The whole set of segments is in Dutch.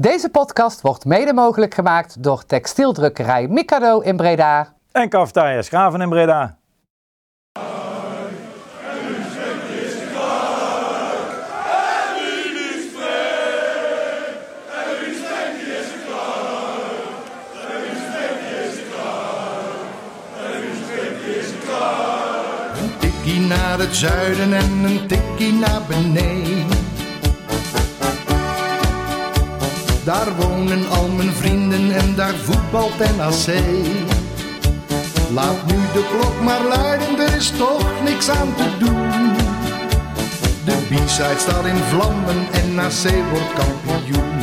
Deze podcast wordt mede mogelijk gemaakt door textieldrukkerij Mikado in Breda. En Cafetaria Schaven in Breda. Een tikkie naar het zuiden en een tikkie naar beneden. Daar wonen al mijn vrienden en daar voetbalt NAC. Laat nu de klok maar luiden, er is toch niks aan te doen. De B-side staat in vlammen en NAC wordt kampioen.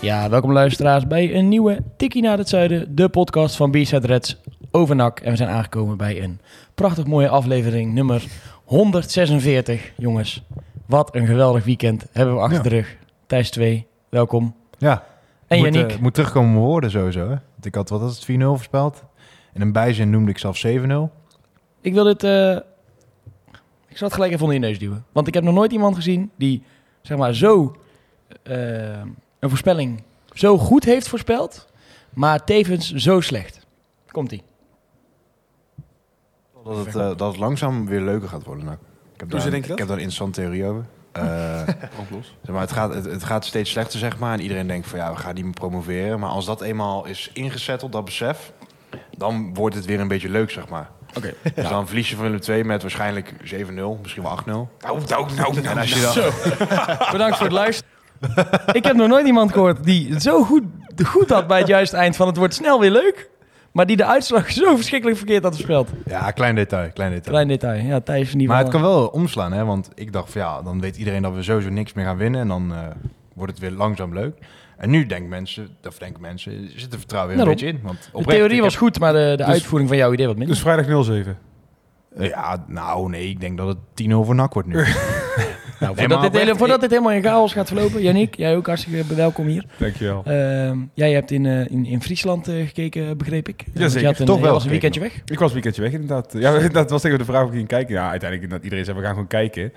Ja, welkom luisteraars bij een nieuwe Tikkie naar het Zuiden, de podcast van B-Side Reds over NAC. En we zijn aangekomen bij een prachtig mooie aflevering, nummer 146. Jongens, wat een geweldig weekend hebben we achter de rug. Thijs 2, welkom. Ja. En moet, Yannick. eh, moet terugkomen op mijn woorden sowieso. Hè? Want ik had, wat was het, 4-0 voorspeld. In een bijzin noemde ik zelf 7-0. Ik wil dit... eh, ik zal het gelijk even onder je neus duwen. Want ik heb nog nooit iemand gezien die, zeg maar, zo... eh, een voorspelling zo goed heeft voorspeld, maar tevens zo slecht. Komt-ie. Dat het, dat het langzaam weer leuker gaat worden. Nou, ik heb, daar, ik heb daar een interessante theorie over. Eh, zeg maar, het, gaat, het, het gaat steeds slechter, zeg maar. En iedereen denkt van ja, we gaan niet meer promoveren. Maar als dat eenmaal is ingezetteld, dat besef... dan wordt het weer een beetje leuk, zeg maar. Oké. Dus dan verlies je van Willem 2 met waarschijnlijk 7-0, misschien wel 8-0. Nou, nou, nou, En als je dan... Bedankt voor het luisteren. ik heb nog nooit iemand gehoord die het zo goed, goed had bij het juiste eind van het wordt snel weer leuk. Maar die de uitslag zo verschrikkelijk verkeerd had voorspeld. Ja, klein detail, klein detail. Klein detail. Ja, Thijs ieder Maar het kan wel omslaan, hè? Want ik dacht van ja, dan weet iedereen dat we sowieso niks meer gaan winnen. En dan eh, wordt het weer langzaam leuk. En nu denken mensen, of denken mensen, er zit er vertrouwen weer een beetje in. Want De theorie was heb- goed, maar de, de Dus- uitvoering van jouw idee wat minder. Dus vrijdag 07. Eh, ja, nou nee, ik denk dat het 10-0 voor NAC wordt nu. nou, voordat, dit, hele, voordat dit helemaal in chaos gaat verlopen. Yannick, jij ook hartstikke welkom hier. Dankjewel. Ehm, jij hebt in, eh, in, in Friesland eh, gekeken, begreep ik. Want zeker. Je had een, Toch wel was een weekendje weg. Ik was een weekendje weg inderdaad. Ja, dat was tegen de vraag of ik ging kijken. Ja, uiteindelijk dat iedereen zei, we gaan gewoon kijken.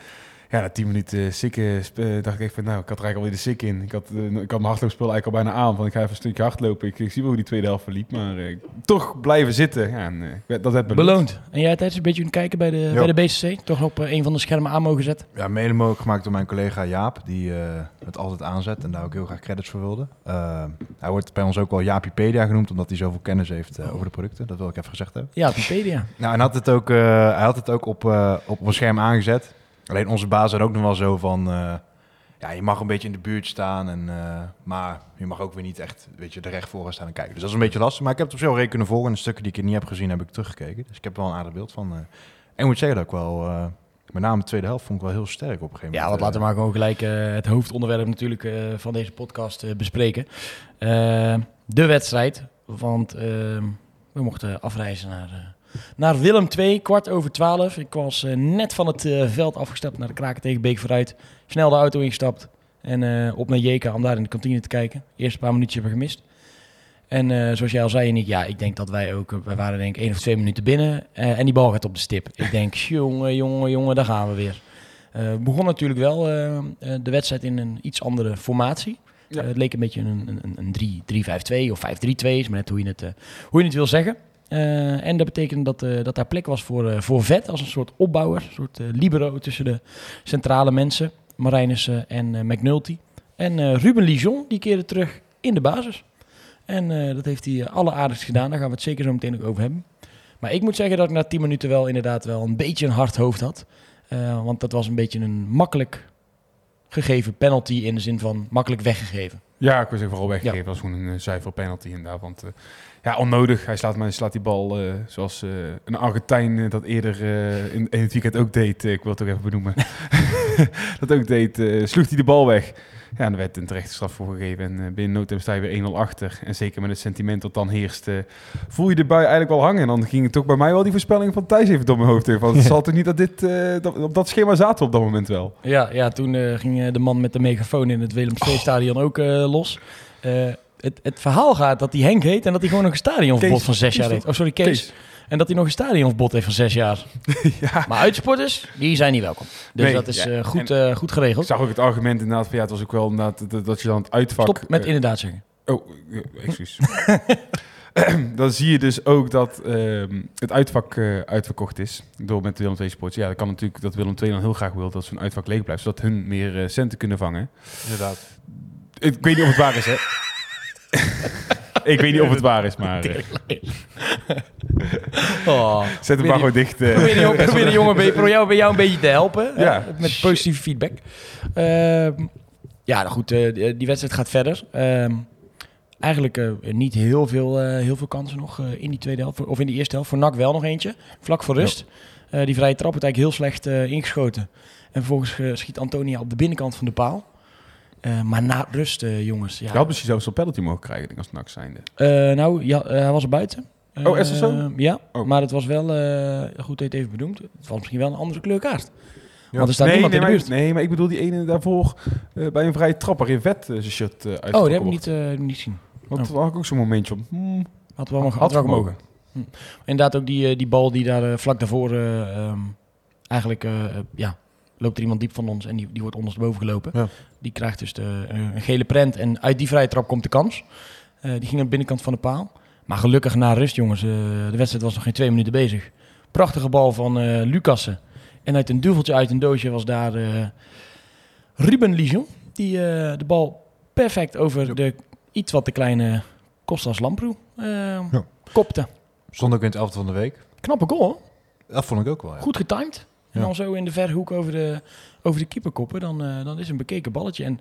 Ja, na 10 minuten sikken eh, dacht ik echt van, nou, ik had er eigenlijk alweer de sik in. Ik had, eh, ik had mijn hardloopspul eigenlijk al bijna aan, want ik ga even een stukje hardlopen. Ik, ik zie wel hoe die tweede helft verliep, maar eh, toch blijven zitten. Ja, en, eh, dat werd beloond. Beloond. En jij tijdens een beetje kunnen kijken bij de, bij de BCC. Toch op een van de schermen aan mogen zetten. ja, mede mogelijk gemaakt door mijn collega Jaap, die eh, het altijd aanzet en daar ook heel graag credits voor wilde. Hij wordt bij ons ook wel Jaapipedia genoemd, omdat hij zoveel kennis heeft over de producten. Dat wil ik even gezegd hebben. Ja, Wikipedia. Nou, en had het ook, eh, hij had het ook op, op een scherm aangezet. Alleen onze baas had ook nog wel zo van... eh, ja, je mag een beetje in de buurt staan, en, eh, maar je mag ook weer niet echt weet je, er recht voor gaan staan en kijken. Dus dat is een beetje lastig. Maar ik heb het op zich wel kunnen volgen. En de stukken die ik niet heb gezien, heb ik teruggekeken. Dus ik heb er wel een aardig beeld van. eh. en ik moet zeggen dat ik wel... met name de tweede helft vond ik wel heel sterk op een gegeven moment. Ja, Eh, laten we maar gewoon gelijk het hoofdonderwerp natuurlijk van deze podcast bespreken. De wedstrijd, want we mochten afreizen naar, naar Willem II, kwart over twaalf. Ik was eh, net van het eh, veld afgestapt naar de Kraken tegen Beek vooruit. Snel de auto ingestapt en eh, op naar Jeka om daar in de kantine te kijken. Eerste paar minuutjes hebben we gemist. En zoals jij al zei, Nick, ja, ik denk dat wij ook, wij waren denk ik één of twee minuten binnen en die bal gaat op de stip. Ik denk, jongen, jongen, jongen, daar gaan we weer. Begon natuurlijk wel de wedstrijd in een iets andere formatie. Ja. Het leek een beetje een, een, een- een 3-5-2 of 5-3-2, is maar net hoe je het, hoe je het wil zeggen. Eh, en dat betekende dat, eh, dat daar plek was voor, eh, voor Vet als een soort opbouwer, een soort libero tussen de centrale mensen, Marijnissen en McNulty. En Ruben Lijon, die keerde terug in de basis. En dat heeft hij alleraardigst gedaan, daar gaan we het zeker zo meteen ook over hebben. Maar ik moet zeggen dat ik na 10 minuten wel inderdaad wel een beetje een hard hoofd had. Want dat was een beetje een makkelijk gegeven penalty in de zin van makkelijk weggegeven. Ja, ik was even vooral weggegeven. Dat was gewoon een uh, zuiver penalty inderdaad. Want uh, ja, onnodig. Hij slaat, maar slaat die bal uh, zoals uh, een Argentijn dat eerder in, in, het weekend ook deed. ik wil het ook even benoemen. dat ook deed. sloeg hij de bal weg. Ja, en er werd een terechte straf voor gegeven. En uh, binnen no time sta je weer 1-0 achter. En zeker met het sentiment dat dan heerst, uh, voel je de bui eigenlijk wel hangen. En dan ging het toch bij mij wel die voorspelling van Thijs even door mijn hoofd in. Want het zal toch niet dat dit, dat, op dat schema zaten op dat moment wel. Ja, ja toen ging de man met de megafoon in het Willem II-stadion oh. ook los. Het, het, verhaal gaat dat hij Henk heet en dat hij gewoon nog een stadionverbod van zes jaar heeft. Oh, sorry, Kees. Kees. En dat hij nog een stadionverbod heeft van zes jaar. ja. Maar uitsupporters, die zijn niet welkom. Dus Nee, dat is ja. eh, goed, eh, goed Ik geregeld. zag ook het argument inderdaad van ja, het was ook wel inderdaad dat, dat je dan het uitvak... Stop met eh, inderdaad zeggen. Oh, excuus. dan zie je dus ook dat ehm, het uitvak eh, uitverkocht is door met de Willem II Sports. Ja, dat kan natuurlijk dat Willem II dan heel graag wil dat zo'n uitvak leeg blijft, zodat hun meer centen kunnen vangen. Inderdaad. Ik weet niet of het waar is, hè? ik weet niet of het waar is, maar eh, Oh. zet hem maar gewoon dicht. eh. Probeer de jongen, probeer de jongen bij, voor jou, bij jou een beetje te helpen. hè, Ja. met positieve feedback. Ehm, ja, nou goed, eh, die, die wedstrijd gaat verder. Ehm, eigenlijk eh, niet heel veel, eh, heel veel kansen nog eh, in die tweede helft. Of in die eerste helft. Voor NAC wel nog eentje. Vlak voor rust. Eh, die vrije trap wordt eigenlijk heel slecht eh, ingeschoten. En vervolgens eh, schiet Antonia op de binnenkant van de paal. Eh, maar na rust, jongens. Ja, Je had misschien zelfs een penalty mogen krijgen, denk ik, als NAC zijnde. eh, nou, ja, eh, hij was er buiten. Oh, is dat zo? Ja, Oh. maar het was wel, goed het even benoemd, het was misschien wel een andere kleurkaart. Ja. Want er staat nee, niemand nee, in de maar, buurt. nee, maar ik bedoel die ene daarvoor bij een vrije trap waarin Vet zijn shirt eh oh, dat heb ik niet, niet gezien. Want daar had ik ook zo'n momentje op. Hmm, Had wel, Had had gemogen. Hm. Inderdaad ook die, die bal die daar vlak daarvoor eh, ehm, eigenlijk, ja, loopt er iemand diep van ons en die, die wordt ondersteboven gelopen. Ja. Die krijgt dus de, eh, een gele prent en uit die vrije trap komt de kans. Eh, die ging aan de binnenkant van de paal. Maar gelukkig na rust, jongens. eh, de wedstrijd was nog geen twee minuten bezig. Prachtige bal van eh Lucassen. En uit een duveltje uit een doosje was daar Ruben Lijon. Die de bal perfect over de iets wat te kleine Kostas Lamproe kopte. Stond ook in het elfde van de week. Knappe goal, hoor. Dat vond ik ook wel. Goed getimed. En dan zo in de verhoek over de, over de keeper koppen. Dan, eh, dan is een bekeken balletje. En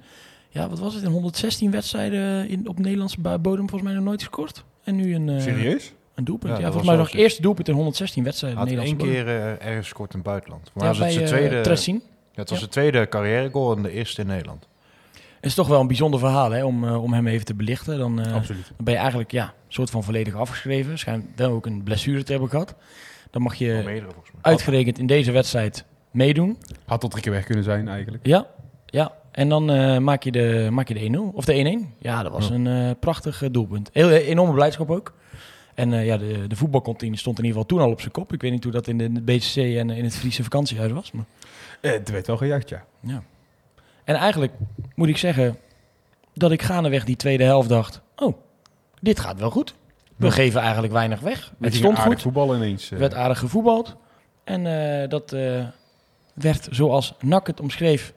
ja, wat was het? In 116 wedstrijden in, op Nederlandse bodem volgens mij nog nooit gescoord. En nu een, eh, serieus? een doelpunt. Ja, volgens mij nog zo. eerste doelpunt in 116 wedstrijden had één keer eh, ergens gescoord in het buitenland. Maar Ja, was het zijn tweede... Tressin. Ja, het was Ja. de tweede carrièregoal en de eerste in Nederland. Het is toch wel een bijzonder verhaal hè, om, om hem even te belichten. Dan, eh, Absoluut. dan ben je eigenlijk ja, een soort van volledig afgeschreven. Schijnt wel ook een blessure te hebben gehad. Dan mag je meerdere uitgerekend in deze wedstrijd meedoen. Had tot drie keer weg kunnen zijn eigenlijk. Ja, ja. En dan eh, maak je de, maak je de 1-0. Of de 1-1. Ja, dat was Ja. een eh, prachtig eh, doelpunt. Heel enorme blijdschap ook. En eh, ja, de, de voetbalkantine stond in ieder geval toen al op zijn kop. Ik weet niet hoe dat in de, in het BCC en in het Friese vakantiehuis was. Maar, Eh, het werd wel gejuicht, ja. ja. En eigenlijk moet ik zeggen dat ik gaandeweg die tweede helft dacht... Oh, dit gaat wel goed. We geven eigenlijk weinig weg. Het stond goed. voetballen ineens. eh. werd aardig gevoetbald. En eh, dat eh, werd, zoals Nak het omschreef,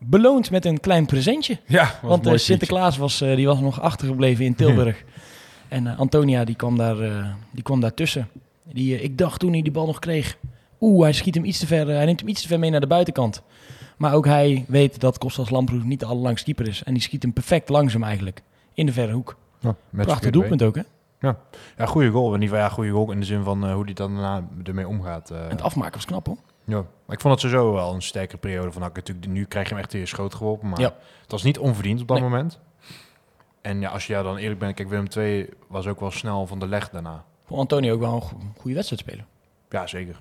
beloond met een klein presentje. ja, Want Sinterklaas was, die was nog achtergebleven in Tilburg. En Antonia die kwam, daar, die kwam daar tussen. Die, ik dacht toen hij die bal nog kreeg... Oeh, hij schiet hem iets te ver. hij neemt hem iets te ver mee naar de buitenkant. Maar ook hij weet dat Kostas Lamproef niet de allerlangste keeper is. En die schiet hem perfect langzaam eigenlijk. In de verre hoek. Ja, Prachtig doelpunt ook, hè? Been. Ja, goede goal. In ieder geval, ja, goede goal in de zin van eh, hoe die dan daarna ermee omgaat. eh. En het afmaken was knap, hoor. ja. Maar ik vond het sowieso wel een sterke periode van Hakken. Natuurlijk, nu krijg je hem echt in je schoot geworpen. Maar Ja. het was niet onverdiend op dat Nee. moment. En ja, als je ja, dan eerlijk bent, kijk, Willem II was ook wel snel van de leg daarna. Voor Antonio ook wel een go- goede wedstrijd spelen. Ja, zeker.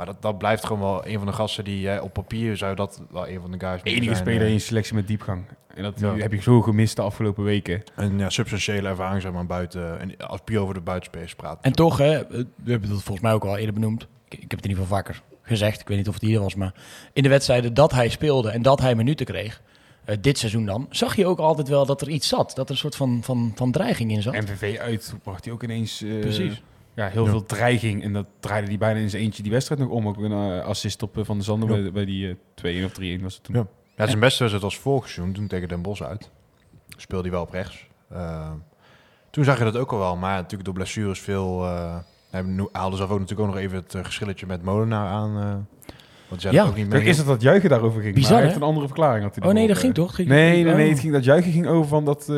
Maar dat, dat blijft gewoon wel een van de gasten die eh, op papier zou dat wel een van de guys moeten enige zijn, speler eh. in je selectie met diepgang. En dat Ja. heb je zo gemist de afgelopen weken. Een ja, substantiële ervaring zeg maar buiten. En als puur over de buitenspelers praat. En toch, hè, eh, we hebben het volgens mij ook al eerder benoemd. Ik, ik heb het in ieder geval vaker gezegd. Ik weet niet of het hier was, maar in de wedstrijden dat hij speelde en dat hij minuten kreeg, eh, dit seizoen dan, zag je ook altijd wel dat er iets zat. Dat er een soort van, van, van dreiging in zat. MVV uit bracht hij ook ineens eh, Precies. Ja, heel Ja. veel dreiging. En dat draaide hij bijna in zijn eentje die wedstrijd nog om. Ook een eh, assist op eh, Van der Zanden Ja. bij, bij die eh 2-1 of 3-1 was het toen. Ja. Ja, zijn beste wedstrijd was vorig seizoen, toen tegen Den Bosch uit. Speelde hij wel op rechts. Eh, toen zag je dat ook al wel, maar natuurlijk door blessures veel... eh hij nu- haalde zelf ook natuurlijk ook nog even het eh, geschilletje met Molenaar aan. eh want Ja, ook niet Kijk, mee. is dat dat juichen daarover ging? Bizar, maar hij heeft een andere verklaring. Had hij Oh nee, dat ging eh. toch? Ging- Nee, nee, nee. oh. Het ging, dat juichen ging over van dat, eh,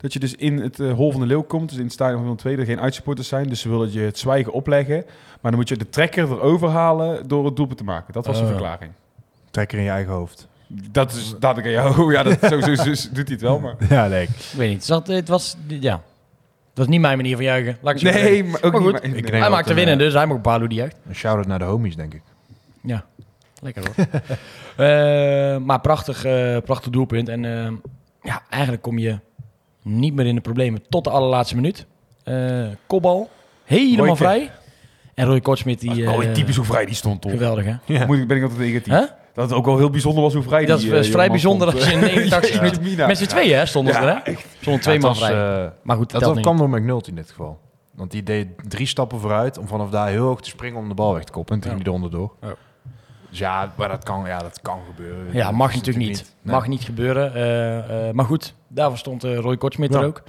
dat je dus in het eh, hol van de leeuw komt. Dus in het stadion van Willem II, er geen uitsupporters zijn. Dus ze willen je het zwijgen opleggen. Maar dan moet je de trekker erover halen door het doelpunt te maken. Dat was de Oh. verklaring. Trekker in je eigen hoofd. Dat is, dat ik aan jou, ja, dat, zo, zo, zo doet hij het wel, maar... Ja, nee. Ik weet niet. Het, zat, het was, ja, het was niet mijn manier van juichen. Laat ik Nee, maar ook Maar niet... goed, ik denk Hij dat maakte winnen, eh, dus hij mag bepalen hoe die juicht. Een shout-out naar de homies, denk ik. Ja, lekker hoor. Eh, maar prachtig, eh, prachtig doelpunt. En eh, ja, eigenlijk kom je niet meer in de problemen tot de allerlaatste minuut. Eh kopbal, helemaal Royke. vrij. En Roy Kortsmit, die... Die, oh, typisch hoe vrij die stond, toch? Geweldig, hè? Ja. Moet ik, ben ik altijd negatief. Hè? Dat het ook wel heel bijzonder was hoe vrij Dat die is, eh, is vrij bijzonder als je in 89 Ja. minuten... Mina. Met z'n tweeën, hè, stonden ze Ja, er, hè? Stonden twee Ja, man was, vrij. maar goed, dat niet. kwam door McNulty in dit geval. Want die deed drie stappen vooruit om vanaf daar heel hoog te springen om de bal weg te koppen. En toen ging hij er onderdoor. Ja. Dus ja, maar dat kan, ja, dat kan gebeuren. Ja, Dat mag natuurlijk niet. Nee. Mag niet gebeuren. eh, eh, maar goed, daarvoor stond eh, Roy Kortsmit er ook.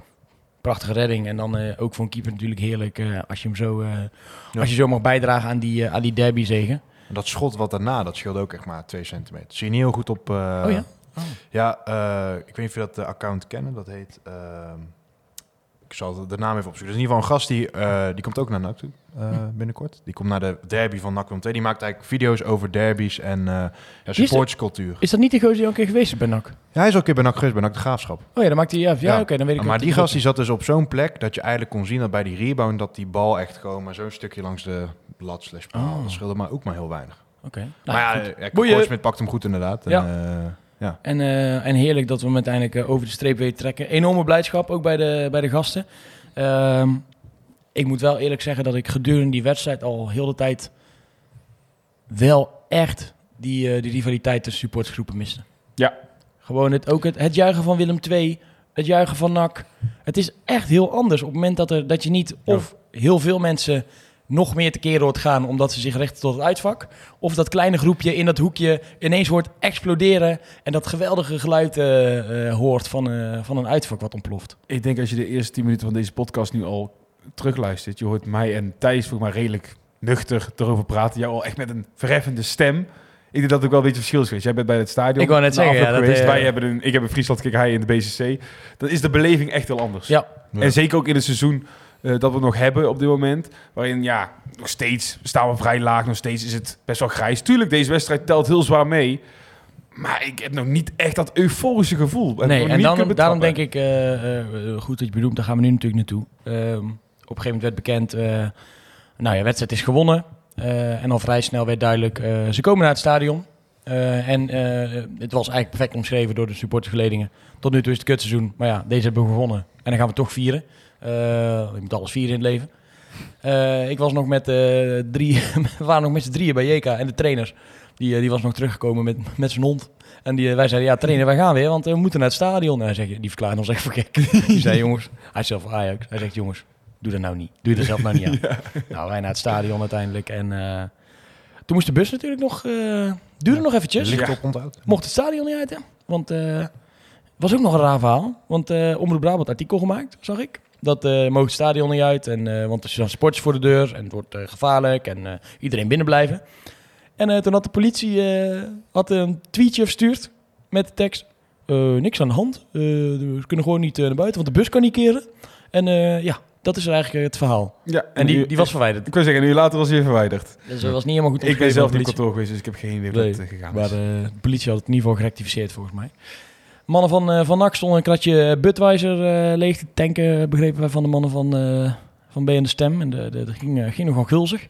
Prachtige redding. En dan eh, ook voor een keeper natuurlijk heerlijk eh, als je hem zo, eh, Ja. als je zo mag bijdragen aan die, aan die derby zegen. En dat schot wat daarna, dat scheelde ook echt maar 2 centimeter. Zie je niet heel goed op... eh, Oh ja? Ja, eh, ik weet niet of je dat account kennen. Dat heet... ik zal de- naam even opzoeken. Is in ieder geval een gast die, eh, die komt ook naar NAC toe eh, binnenkort. Die komt naar de derby van NAC 2. Die maakt eigenlijk video's over derbies en eh ja, supportscultuur. Is dat niet de gozer die al een keer geweest is bij NAC? Ja, hij is ook een keer bij NAC geweest, bij NAC de Graafschap. Oh ja, dan maakt hij... Ja, ja, Ja. oké, dan weet ik maar die gast die zat dus op zo'n plek dat je eigenlijk kon zien dat bij die rebound dat die bal echt gewoon maar zo'n stukje langs de lat slash paal. Oh. Dat scheelde maar ook maar heel weinig. Oké. Nou, maar ja, ja. Kortsmit pakt hem goed inderdaad. En, Ja. Ja. En, eh, en heerlijk dat we hem uiteindelijk eh, over de streep weten te trekken. Enorme blijdschap, ook bij de, bij de gasten. Ehm, ik moet wel eerlijk zeggen dat ik gedurende die wedstrijd al heel de tijd wel echt die, eh, die rivaliteit tussen supportersgroepen miste. Ja. Gewoon het, ook het, het juichen van Willem II, het juichen van NAC. Het is echt heel anders op het moment dat, er, dat je niet of heel veel mensen nog meer tekeer hoort gaan omdat ze zich richten tot het uitvak. Of dat kleine groepje in dat hoekje ineens hoort exploderen en dat geweldige geluid eh, eh, hoort van, eh, van een uitvak wat ontploft. Ik denk als je de eerste 10 minuten van deze podcast nu al terugluistert, je hoort mij en Thijs voor mij redelijk nuchter erover praten. Jou al echt met een verheffende stem. Ik denk dat het ook wel een beetje verschil is geweest. Jij bent bij het stadion. Ik wou net zeggen, ja, dat, geweest. Wij hebben een, ik heb een Friesland Kik hij in de BCC. Dan is de beleving echt heel anders. Ja, Ja. En zeker ook in het seizoen eh, dat we nog hebben op dit moment. Waarin, ja, nog steeds staan we vrij laag. Nog steeds is het best wel grijs. Tuurlijk, deze wedstrijd telt heel zwaar mee. Maar ik heb nog niet echt dat euforische gevoel. Nee, en dan, daarom denk ik, eh, eh, goed dat je bedoelt, daar gaan we nu natuurlijk naartoe. Ehm, op een gegeven moment werd bekend, eh nou ja, wedstrijd is gewonnen. En al vrij snel werd duidelijk, ze komen naar het stadion. En het was eigenlijk perfect omschreven door de supportersgeledingen. Tot nu toe is het kutseizoen, maar ja, deze hebben we gewonnen. En dan gaan we toch vieren. Eh, je moet alles vieren in het leven. Eh, ik was nog met eh, drie, we waren nog met z'n drieën bij JK en de trainers. Die, eh, die was nog teruggekomen met, met zijn hond. En die, wij zeiden, ja trainer, wij gaan weer, want we moeten naar het stadion. En hij zegt, die verklaarde ons echt voor gek. Die zei, jongens, hij is zelf Ajax. Hij zegt, jongens, doe dat nou niet. Doe er zelf nou niet aan. Nou, wij naar het stadion uiteindelijk. En eh, toen moest de bus natuurlijk nog, eh duurde nog eventjes. Licht Ja. op onthoud. Mocht het stadion niet uit, hè? Want eh was ook nog een raar verhaal. Want eh Omroep Brabant artikel gemaakt, zag ik. Dat eh mogen het stadion niet uit. En, eh, want er staan sporters voor de deur. En het wordt eh, gevaarlijk. En iedereen binnen blijven. En toen had de politie had een tweetje verstuurd. Met de tekst. niks aan de hand. We kunnen gewoon niet naar buiten. Want de bus kan niet keren. En ja, dat is eigenlijk het verhaal. Ja, En die, nu- die was verwijderd. Ik wil zeggen, een uur later was hij weer verwijderd. Dus dat was niet helemaal goed Ik ben zelf niet op kantoor geweest, dus ik heb geen idee hoe Nee, gegaan Maar de politie had het in ieder geval gerectificeerd volgens mij. Mannen van, eh van NAC stonden een kratje Budweiser eh, leeg te tanken, begrepen wij van de mannen van, eh van B en de Stem. En de, de, dat ging, eh, ging nogal gulzig.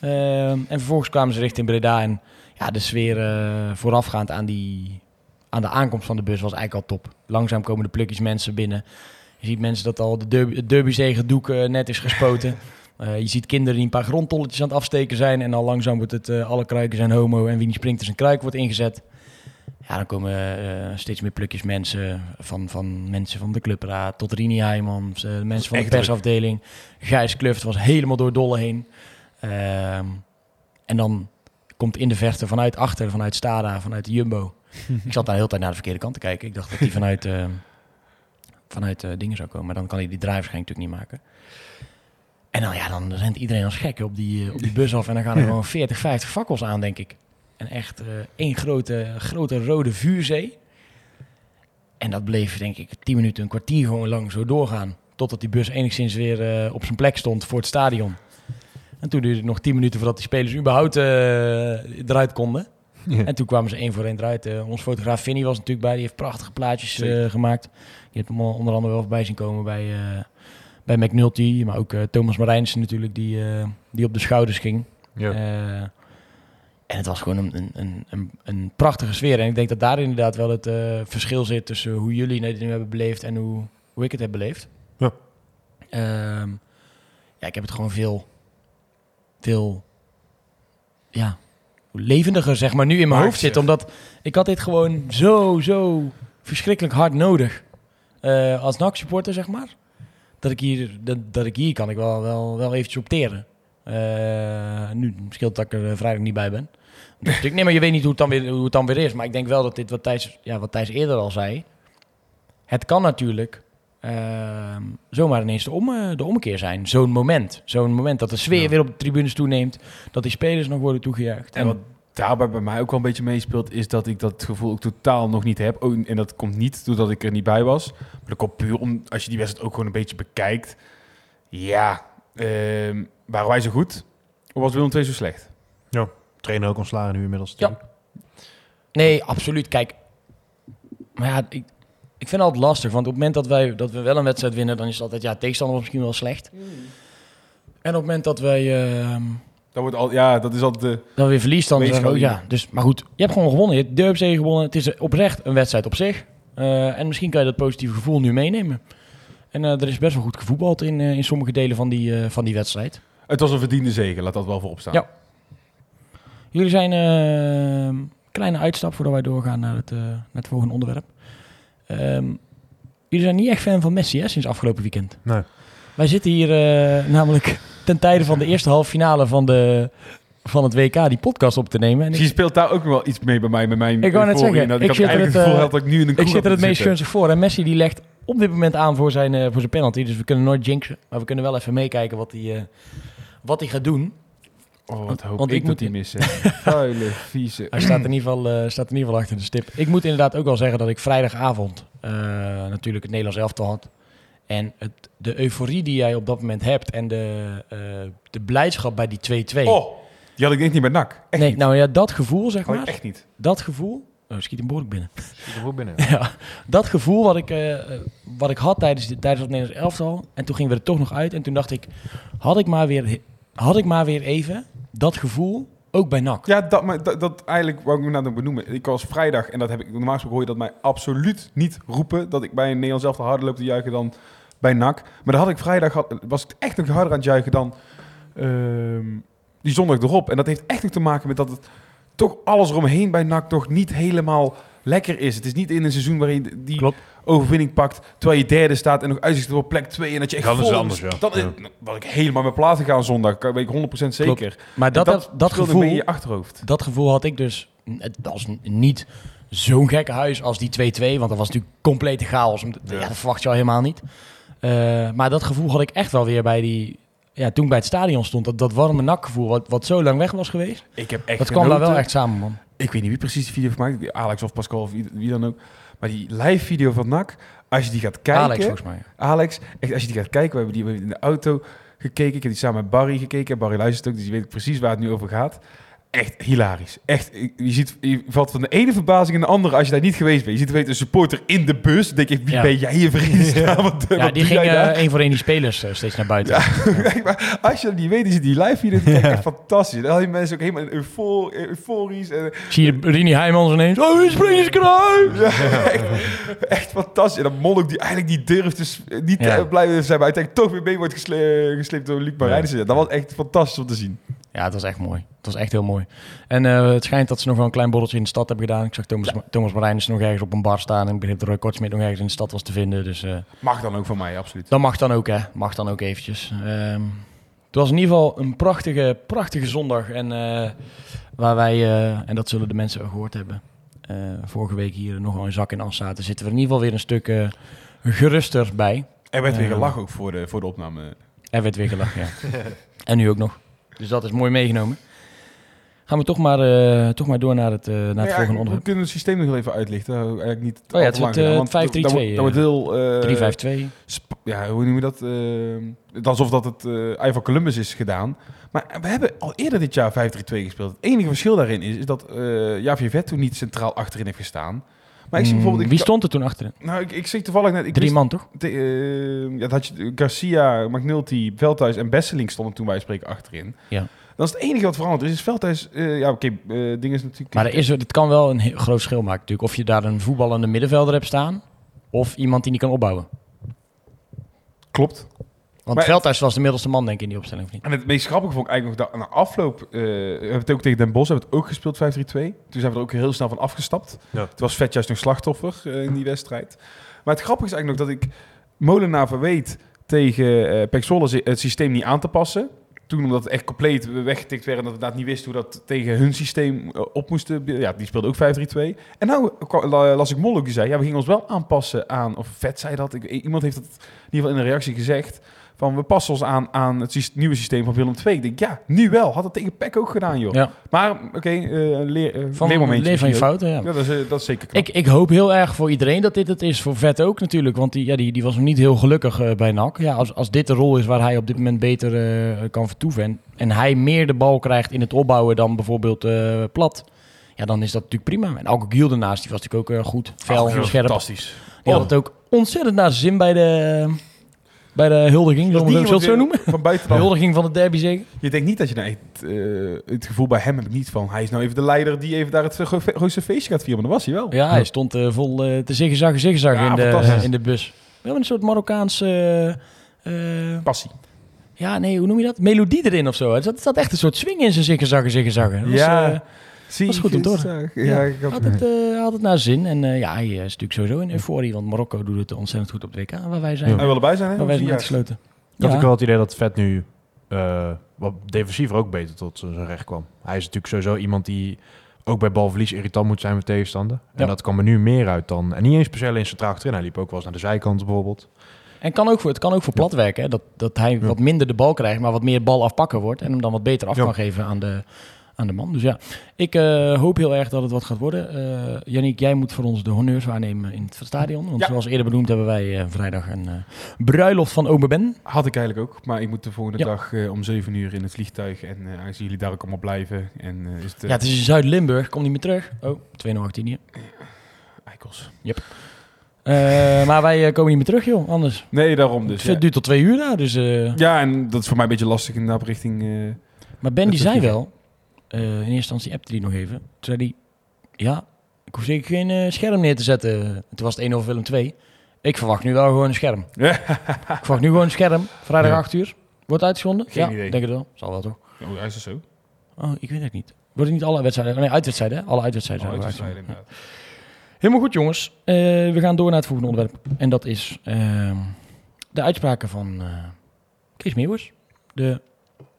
Ehm, en vervolgens kwamen ze richting Breda. En ja, de sfeer eh, voorafgaand aan, die, aan de aankomst van de bus was eigenlijk al top. Langzaam komen de plukjes mensen binnen. Je ziet mensen dat al de derby, eh, net is gespoten. Eh, je ziet kinderen die een paar grondtolletjes aan het afsteken zijn. En al langzaam wordt het eh, alle kruiken zijn homo. En wie niet springt er zijn kruik wordt ingezet. Ja, dan komen eh, steeds meer plukjes mensen. Van, van mensen van de clubraad tot Rini Heijmans. eh, mensen van de persafdeling. Gijs Kluft was helemaal door dolle heen. Ehm, en dan komt in de verte vanuit achter, vanuit Stada, vanuit de Jumbo. ik zat daar de hele tijd naar de verkeerde kant te kijken. Ik dacht dat die vanuit, eh, vanuit dingen zou komen. Maar dan kan hij die draai waarschijnlijk natuurlijk niet maken. En dan, ja, dan rent iedereen als gek op die, op die bus af. En dan gaan er gewoon 40, 50 fakkels aan, denk ik. En echt eh, één grote, grote rode vuurzee. En dat bleef, denk ik, 10 minuten, een kwartier gewoon lang zo doorgaan. Totdat die bus enigszins weer eh, op zijn plek stond voor het stadion. En toen duurde het nog 10 minuten voordat die spelers überhaupt eh, eruit konden. Ja. En toen kwamen ze één voor één eruit. Eh, ons fotograaf Vinnie was natuurlijk bij. Die heeft prachtige plaatjes gemaakt. Je hebt hem onder andere wel voorbij zien komen bij, bij McNulty. Maar ook Thomas Marijnsen natuurlijk, die, die op de schouders ging. Ja. En het was gewoon een, een, een, een, prachtige sfeer. En ik denk dat daar inderdaad wel het eh, verschil zit tussen hoe jullie het nu hebben beleefd en hoe, hoe ik het heb beleefd. Ja. Ehm, ja, ik heb het gewoon veel veel ja, levendiger zeg maar nu in mijn hoofd zit. Omdat ik had dit gewoon zo, zo verschrikkelijk hard nodig. Eh, als NAC-supporter zeg maar. Dat ik hier, dat, dat ik hier kan ik wel, wel, wel eventjes opteren. Eh, nu scheelt dat ik er eh, vrijdag niet bij ben. Dus ik, nee, maar je weet niet hoe het, dan weer, hoe het dan weer is. Maar ik denk wel dat dit, wat Thijs, ja, wat Thijs eerder al zei... Het kan natuurlijk ehm, zomaar ineens de, om, eh, de ommekeer zijn. Zo'n moment. Zo'n moment dat de sfeer Ja. weer op de tribunes toeneemt. Dat die spelers nog worden toegejuicht. En wat daarbij bij mij ook wel een beetje meespeelt, is dat ik dat gevoel ook totaal nog niet heb. Oh, en dat komt niet doordat ik er niet bij was. Maar dat komt puur om, als je die wedstrijd ook gewoon een beetje bekijkt. Ja, ehm, waren wij zo goed? Of was Willem II zo slecht? Trainer ook ontslagen nu inmiddels. Ja. Nee, absoluut. Kijk, maar ja, ik, ik vind het altijd lastig. Want op het moment dat, wij, dat we wel een wedstrijd winnen, dan is het altijd, ja, tegenstander was misschien wel slecht. En op het moment dat wij ehm, Dat, wordt al, ja, dat is altijd de... dan weer verliest, dan we ja. Dus, maar goed, je hebt gewoon gewonnen. Je hebt de Derby gewonnen. Het is oprecht een wedstrijd op zich. Eh, en misschien kan je dat positieve gevoel nu meenemen. En eh, er is best wel goed gevoetbald in, eh, in sommige delen van die, eh, van die wedstrijd. Het was een verdiende zege, laat dat wel voorop staan. Ja. Jullie zijn eh, kleine uitstap voordat wij doorgaan naar het, naar het volgende onderwerp. Ehm, jullie zijn niet echt fan van Messi hè, sinds afgelopen weekend. Nee. Wij zitten hier eh, namelijk ten tijde van de eerste halve finale van, de, van het WK die podcast op te nemen. En Misschien ik, speelt daar ook nog wel iets mee bij mij, met mijn Ik wou net zeggen, Dat ik had er eigenlijk het, het gevoel had dat ik nu in een ik zit er het meest gunstig voor. En Messi die legt op dit moment aan voor zijn, eh, voor zijn penalty. Dus we kunnen nooit jinxen. Maar we kunnen wel even meekijken wat hij, eh, wat hij gaat doen. Oh, wat hoop Want ik, ik dat moet- die missen. Vuile, vieze. Hij staat in, ieder geval, eh, staat in ieder geval achter de stip. Ik moet inderdaad ook wel zeggen dat ik vrijdagavond natuurlijk het Nederlands elftal had. En het, de euforie die jij op dat moment hebt en de, de blijdschap bij die 2-2. Oh, die had ik denk ik niet bij NAC. Echt nee, niet. nou ja, dat gevoel zeg Gewoon maar. echt niet. Dat gevoel. Oh, schiet een behoorlijk binnen. Er binnen. ja, dat gevoel wat ik, eh, eh, wat ik had tijdens, de- tijdens het Nederlands elftal. En toen gingen we er toch nog uit. En toen dacht ik, had ik maar weer, had ik maar weer even dat gevoel ook bij NAC. Ja, dat, maar dat, dat eigenlijk wou ik me nou nog benoemen. Ik was vrijdag, en dat heb ik normaal gesproken hoor je dat mij absoluut niet roepen. Dat ik bij een Nederlands elftal harder loop te juichen dan bij NAC. Maar dan had ik vrijdag, had, was ik echt nog harder aan het juichen dan ehm, die zondag erop. En dat heeft echt nog te maken met dat het toch alles eromheen bij NAC nog niet helemaal lekker is. Het is niet in een seizoen waarin die Klopt. overwinning pakt, terwijl je derde staat en nog uitzicht op plek 2 en dat je echt Dat is anders, ja. Dan is, ik helemaal met platen gaan zondag, weet ik 100% zeker. Maar dat, En dat, dat, gevoel, in je achterhoofd. dat gevoel had ik dus. Het was niet zo'n gekke huis als die 2-2. Want dat was natuurlijk complete chaos. Ja. dat verwacht je al helemaal niet. Eh, maar dat gevoel had ik echt wel weer bij die... Ja, toen bij het stadion stond. Dat, dat warme nakgevoel wat, wat zo lang weg was geweest. Ik heb echt dat kwam daar wel echt samen, man. Ik weet niet wie precies die video heeft gemaakt. Alex of Pascal of wie, dan ook. Maar die live video van NAC, als je die gaat kijken... Alex, volgens mij. Alex, echt, als je die gaat kijken, we hebben die we hebben in de auto gekeken. Ik heb die samen met Barry gekeken. Barry luistert ook, dus die weet precies waar het nu over gaat. Echt hilarisch. Echt, je, ziet, je valt van de ene verbazing in de andere als je daar niet geweest bent. Je ziet weet, een supporter in de bus. Dan denk ik, wie Ja. ben jij hier? Wat, Ja, wat die ging één voor één die spelers eh, steeds naar buiten. Echt, maar als je dat niet weet, is die live te kijken echt fantastisch. Dan had je mensen ook helemaal eufor, euforisch. En, Zie je Rini Heijmans ineens. Oh, een springerskruis! Ja, echt, echt fantastisch. En dat Monnik die eigenlijk niet durft niet Ja. eh, blijven zijn, maar uiteindelijk toch weer mee wordt gesle gesleept door Luc Marijnissen. Dat was echt fantastisch om te zien. Ja, het was echt mooi. Het was echt heel mooi. En eh, het schijnt dat ze nog wel een klein borreltje in de stad hebben gedaan. Ik zag Thomas, Thomas Marijnis nog ergens op een bar staan. En ik begreep dat Roy Kortsmit nog ergens in de stad was te vinden. Dus eh, Mag dan ook van mij, absoluut. dat mag dan ook, hè. Mag dan ook eventjes. Ehm, het was in ieder geval een prachtige, prachtige zondag. En eh, waar wij, en dat zullen de mensen gehoord hebben, vorige week hier nogal in zak en as zaten, zitten we in ieder geval weer een stuk geruster bij. Er werd weer gelachen ook voor de, voor de opname. Er werd weer gelachen, ja. en nu ook nog. Dus dat is mooi meegenomen. Gaan we toch maar, eh, toch maar door naar het, eh, naar het Nou volgende we onderwerp. kunnen het systeem nog even uitlichten. Eigenlijk niet Oh ja, het wordt, eh, want 5-3-2, Dat, wordt- dat wordt heel... eh, 3-5-2. sp- ja, hoe noem je dat? Eh, alsof dat het eh Ivan Columbus is gedaan. Maar we hebben al eerder dit jaar 5-3-2 gespeeld. Het enige verschil daarin is, is dat eh Javier Vet toen niet centraal achterin heeft gestaan. Maar ik zie bijvoorbeeld... Ik, Wie stond er toen achterin? Nou, ik, ik zie toevallig net... Ik Drie wist- man, toch? eh, ja, dat had je, Garcia, McNulty, Veldhuis en Besseling stonden toen wij spreken achterin. Ja. Dat is het enige wat veranderd is. is Veldhuis, eh, ja oké, eh, ding is natuurlijk... Maar er is, het kan wel een heel groot verschil maken natuurlijk. Of je daar een voetballende middenvelder hebt staan... of iemand die niet kan opbouwen. Klopt. Want Maar- Veldhuis was de middelste man, denk ik, in die opstelling. Of niet? En het meest grappige vond ik eigenlijk nog dat na afloop... eh, we hebben het ook tegen Den Bosch, hebben we het ook gespeeld 5-3-2. Toen zijn we er ook heel snel van afgestapt. Ja. Toen was Vet juist nog slachtoffer eh, in die wedstrijd. Maar het grappige is eigenlijk nog dat ik Molenaar verweet tegen eh Pek Zwolle zi- het systeem niet aan te passen. Toen omdat het echt compleet weggetikt werd en dat we inderdaad niet wisten hoe dat tegen hun systeem op moesten. Ja, die speelde ook 5-3-2. En nou las ik Mol ook die zei, ja, we gingen ons wel aanpassen aan, of Vet zei dat, ik, iemand heeft dat in ieder geval in een reactie gezegd, van we passen ons aan aan het nieuwe systeem van Willem II. Ik denk, ja, nu wel. Had het tegen Peck ook gedaan, joh. Ja. Maar, oké, eh leer, eh, Van leermomentje leer van je ook. fouten, ja. Ja, dat is, eh, dat is zeker knap. Ik, ik hoop heel erg voor iedereen dat dit het is. Voor Vet ook natuurlijk. Want die, ja, die, die was nog niet heel gelukkig bij NAC. Ja, als, als dit de rol is waar hij op dit moment beter eh, kan vertoeven. En, en hij meer de bal krijgt in het opbouwen dan bijvoorbeeld plat. Ja, dan is dat natuurlijk prima. En Alco Giel daarnaast, die was natuurlijk ook goed. Fel, Ach, joh, scherp. Fantastisch. Die had het ook ontzettend naar zijn zin bij de, bij de huldiging. Zullen we Dat het zo noemen? Van De huldiging van de derby zeker? Je denkt niet dat je nou echt, eh, het gevoel bij hem heb ik niet van. Hij is nou even de leider die even daar het gro- grootste feestje gaat vieren. Maar dat was hij wel. Ja, hij stond eh, vol eh, te zigzaggen, zigzaggen Ja, in, de, in de bus. We hebben een soort Marokkaanse... eh, eh, Passie. Ja, nee, hoe noem je dat? Melodie erin of zo. Er zat, zat echt een soort swing in zijn zigzaggen, zigzaggen. Was, Ja. eh, Zie was goed om te horen. Ja, Ja, ik had- het, eh, had het naar zin. En eh, ja, hij is natuurlijk sowieso in euforie. Want Marokko doet het ontzettend goed op de WK. Waar wij zijn, Ja. Hij wil erbij zijn, hè? waar wij zijn uitgesloten. Ik had ook wel het idee dat Vet nu eh, wat defensiever ook beter tot zijn recht kwam. Hij is natuurlijk sowieso iemand die ook bij balverlies irritant moet zijn met tegenstander. En Ja. dat kwam er nu meer uit dan... En niet eens speciaal in centraal achterin. Hij liep ook wel eens naar de zijkant bijvoorbeeld. En kan ook voor, het kan ook voor plat werken. Hè? Dat, dat hij wat minder de bal krijgt, maar wat meer bal afpakken wordt. En hem dan wat beter af Ja. kan geven aan de, aan de man. Dus ja, ik eh, hoop heel erg dat het wat gaat worden. Yannick, jij moet voor ons de honneurs waarnemen in het stadion. Want Ja. zoals eerder benoemd hebben wij eh, vrijdag een bruiloft van Ome Ben. Had ik eigenlijk ook. Maar ik moet de volgende Ja. dag om 7 uur in het vliegtuig. En aangezien jullie daar ook allemaal blijven. En is het... Ja, het is in Zuid-Limburg. Kom niet meer terug. Oh, 218 hier. Eikels. Eh, maar wij komen niet meer terug, joh. Anders. Nee, daarom dus. het Ja. duurt tot twee uur daar. Dus, ja, en dat is voor mij een beetje lastig inderdaad richting... eh, Maar Ben die zei wel, eh, in eerste instantie appte hij nog even. Toen zei hij, ja, ik hoef zeker geen eh, scherm neer te zetten. Toen was het 1 over Willem 2. Ik verwacht nu wel gewoon een scherm. Ik verwacht nu gewoon een scherm, vrijdag Ja. 8 uur. Wordt uitgezonden? Geen ja, idee. denk het wel. Zal wel toch? Oh, hij is er zo. Oh, ik weet het niet. Worden niet alle wedstrijden, nee, uitwedstrijden, hè? Alle uitwedstrijden het uitgezonden. inderdaad. Helemaal goed, jongens. Eh, we gaan door naar het volgende onderwerp. En dat is ehm, de uitspraken van eh, Kees Meeuwers, de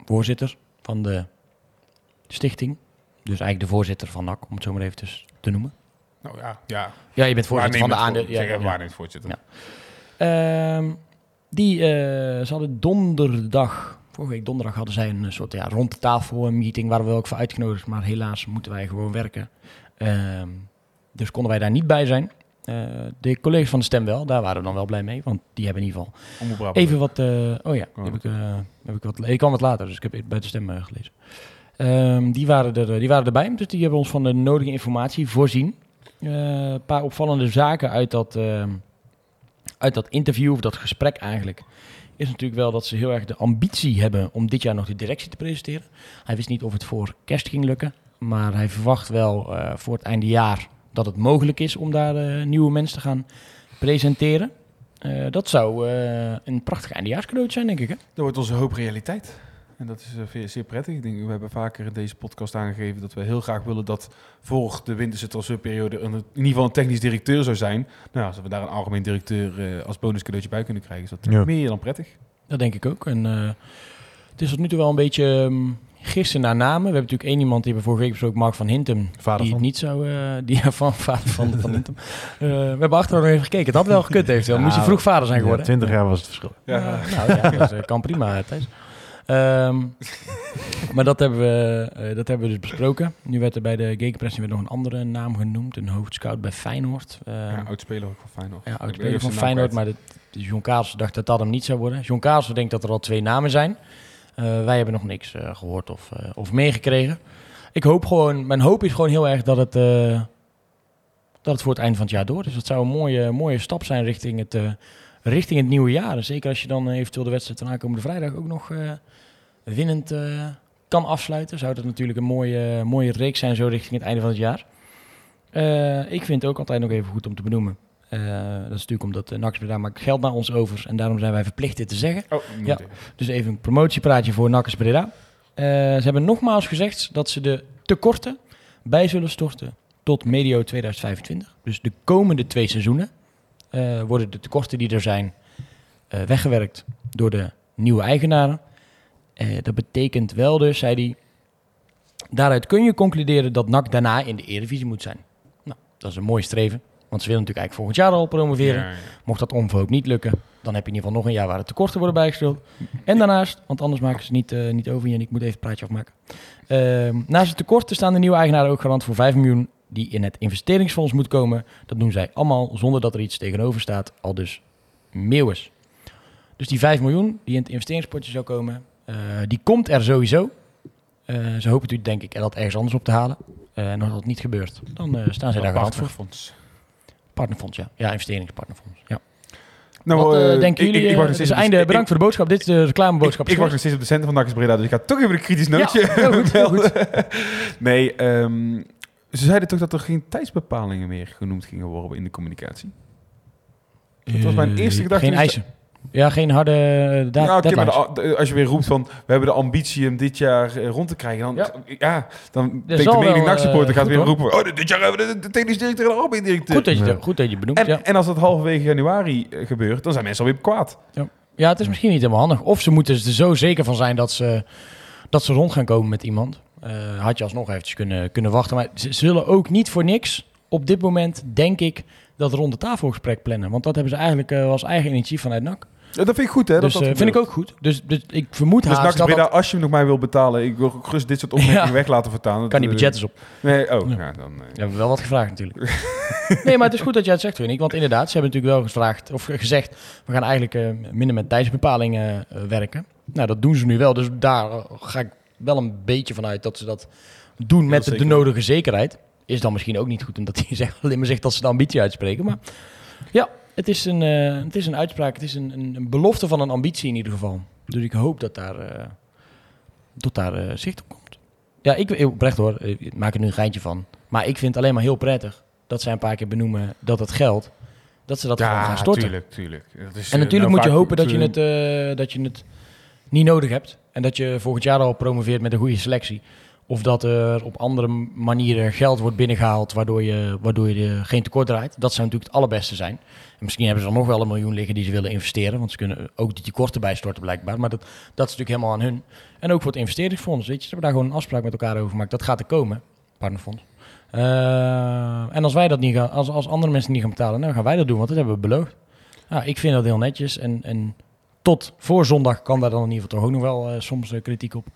voorzitter van de stichting. Dus eigenlijk de voorzitter van NAC, om het zo maar even te, te noemen. Nou ja, ja. Ja, je bent voorzitter van de aandeel. Ja, ja. waarnemend voorzitter. Ja. Ehm, die, eh, ze hadden donderdag, vorige week donderdag hadden zij een soort ja, rond de tafel meeting waar we ook voor uitgenodigd, maar helaas moeten wij gewoon werken. Ehm, dus konden wij daar niet bij zijn. Eh, de collega's van de stem wel, daar waren we dan wel blij mee, want die hebben in ieder geval even wat. eh, oh ja, Oh, heb ik, eh, heb ik, wat, ik kwam wat later, dus ik heb bij de stem eh, gelezen. Ehm, die, waren er, die waren erbij, dus die hebben ons van de nodige informatie voorzien. Eh, Een paar opvallende zaken uit dat, ehm, uit dat interview, of dat gesprek eigenlijk, is natuurlijk wel dat ze heel erg de ambitie hebben om dit jaar nog de directie te presenteren. Hij wist niet of het voor kerst ging lukken, maar hij verwacht wel eh, voor het einde jaar dat het mogelijk is om daar eh, nieuwe mensen te gaan presenteren. Dat zou een prachtig eindejaarscadeautje zijn, denk ik. Hè? Dat wordt onze hoop realiteit. En dat is eh, zeer, prettig. Ik denk, we hebben vaker in deze podcast aangegeven dat we heel graag willen dat voor de winterse transferperiode een, in ieder geval een technisch directeur zou zijn. Nou, als we daar een algemeen directeur eh, als bonuscadeautje bij kunnen krijgen, is dat Ja. meer dan prettig. Dat denk ik ook. En eh, het is tot nu toe wel een beetje gissen naar namen. We hebben natuurlijk één iemand die we vorige week besproken, Mark van Hintem. Vader die van. het niet zou... eh, die van vader van, van Hintem. Eh, we hebben achteraf nog even gekeken. Het had wel gekund eventueel. Moest hij Ja, vroeg vader zijn Ja, geworden. 20 jaar was het verschil. Ja. Ja, nou ja, dat eh, kan prima, Thijs. Ehm, maar dat hebben, we, eh, dat hebben we dus besproken. Nu werd er bij de Gegenpressing weer nog een andere naam genoemd. Een hoofdscout bij Feyenoord. Ehm, ja, oud-speler ook van Feyenoord. ja, Ik oud ben speler even van Feyenoord, maar de, John Karelsen dacht dat dat hem niet zou worden. John Karelsen denkt dat er al twee namen zijn. Eh, wij hebben nog niks eh, gehoord of, of meegekregen. Ik hoop gewoon, mijn hoop is gewoon heel erg dat het, dat het voor het eind van het jaar door is. Dat zou een mooie, mooie stap zijn richting het, richting het nieuwe jaar. En zeker als je dan eh, eventueel de wedstrijd van aankomende vrijdag ook nog eh, winnend eh, kan afsluiten. Zou dat natuurlijk een mooie, mooie reeks zijn zo richting het einde van het jaar. Ik vind het ook altijd nog even goed om te benoemen. Dat is natuurlijk omdat uh, NAC Breda maakt geld naar ons over. En daarom zijn wij verplicht dit te zeggen. Oh, Ja. Dus even een promotiepraatje voor NAC Breda. Ze hebben nogmaals gezegd dat ze de tekorten bij zullen storten tot medio 2025. Dus de komende twee seizoenen worden de tekorten die er zijn eh, weggewerkt door de nieuwe eigenaren. Eh, dat betekent wel dus, zei hij, daaruit kun je concluderen dat NAC daarna in de Eredivisie moet zijn. Nou, dat is een mooi streven, want ze willen natuurlijk eigenlijk volgend jaar al promoveren. Ja, ja. Mocht dat onverhoopt niet lukken, dan heb je in ieder geval nog een jaar waar de tekorten worden bijgesteld. En daarnaast, want anders maken ze niet, eh, niet over en ik moet even het praatje afmaken. Ehm, naast de tekorten staan de nieuwe eigenaren ook garant voor 5 miljoen die in het investeringsfonds moet komen. Dat doen zij allemaal zonder dat er iets tegenover staat, al dus Meeuwis. Dus die 5 miljoen die in het investeringspotje zou komen, eh, die komt er sowieso. Eh, ze hopen natuurlijk denk ik er dat ergens anders op te halen. Eh, en als dat niet gebeurt, dan eh, staan zij daar garant voor. Partnerfonds. Partnerfonds, ja. Ja, investeringspartnerfonds. Ja. Nou, Wat denken ik- jullie? Ik, ik, wacht nog steeds de- einde, ik- bedankt voor de boodschap. Dit is de reclameboodschap. Ik, ik wacht nog steeds op de centen van Nakkers Breda, dus ik ga toch even een kritisch nootje. Ja, heel goed, heel goed. nee, ehm, ze zeiden toch dat er geen tijdsbepalingen meer genoemd gingen worden in de communicatie. Dat was mijn eerste gedachte. Geen is- eisen. Ja, geen harde eh, da Ja, de- als je weer roept van we hebben de ambitie om dit jaar eh, rond te krijgen, dan, Ja. ja. dan denkt de mening supporter eh, gaat weer hoor. roepen, oh, dit jaar hebben we de, de technisch directeur en de algemeen directeur. Goed dat je, Ja. goed dat je benoemt, en, ja. en als dat halverwege januari eh, gebeurt, dan zijn mensen alweer kwaad. Ja, het is misschien niet helemaal handig. Of ze moeten er zo zeker van zijn dat ze, dat ze rond gaan komen met iemand. Eh, had je alsnog eventjes kunnen, kunnen wachten. Maar ze zullen ook niet voor niks op dit moment, denk ik, dat ronde tafelgesprek plannen. Want dat hebben ze eigenlijk eh, als eigen initiatief vanuit NAC. Ja, dat vind ik goed, hè? dat dus dat eh, vind ik ook goed. Dus, dus ik vermoed Dus haast dat Breda, als je hem nog mij wil betalen, ik wil ook gerust dit soort opmerkingen Ja. weg laten vertalen. Kan die Dat, budget eens op. Nee, oh, Ja. ja. dan... eh, We hebben wel wat gevraagd natuurlijk. nee, maar het is goed dat jij het zegt, René. Want inderdaad, ze hebben natuurlijk wel gevraagd of gezegd... we gaan eigenlijk eh, minder met tijdsbepalingen werken. Nou, dat doen ze nu wel. Dus daar ga ik wel een beetje vanuit dat ze dat doen met de, nodige zekerheid. Is dan misschien ook niet goed omdat hij zegt, alleen maar zegt dat ze de ambitie uitspreken. Maar ja, het is een, eh, het is een uitspraak. Het is een, een, een belofte van een ambitie in ieder geval. Dus ik hoop dat daar, dat daar eh, zicht op komt. Ja, ik oprecht hoor, ik maak er nu een geintje van. Maar ik vind het alleen maar heel prettig dat zij een paar keer benoemen dat het geld, dat ze dat gewoon gaan storten. tuurlijk, tuurlijk. Dat is, En natuurlijk nou moet je hopen dat je, het, dat je het niet nodig hebt. En dat je volgend jaar al promoveert met een goede selectie. Of dat er op andere manieren geld wordt binnengehaald waardoor je, waardoor je geen tekort draait. Dat zou natuurlijk het allerbeste zijn. En misschien hebben ze er nog wel een miljoen liggen die ze willen investeren. Want ze kunnen ook die tekorten bijstorten blijkbaar. Maar dat, dat is natuurlijk helemaal aan hun. En ook voor het investeringsfonds. Weet je, ze hebben daar gewoon een afspraak met elkaar over gemaakt. Dat gaat er komen. Partnerfonds. Eh, en als wij dat niet gaan, als, als andere mensen niet gaan betalen, dan gaan wij dat doen. Want dat hebben we beloofd. Ja, ik vind dat heel netjes. En, en tot voor zondag kan daar dan in ieder geval toch ook nog wel eh, soms eh, kritiek op.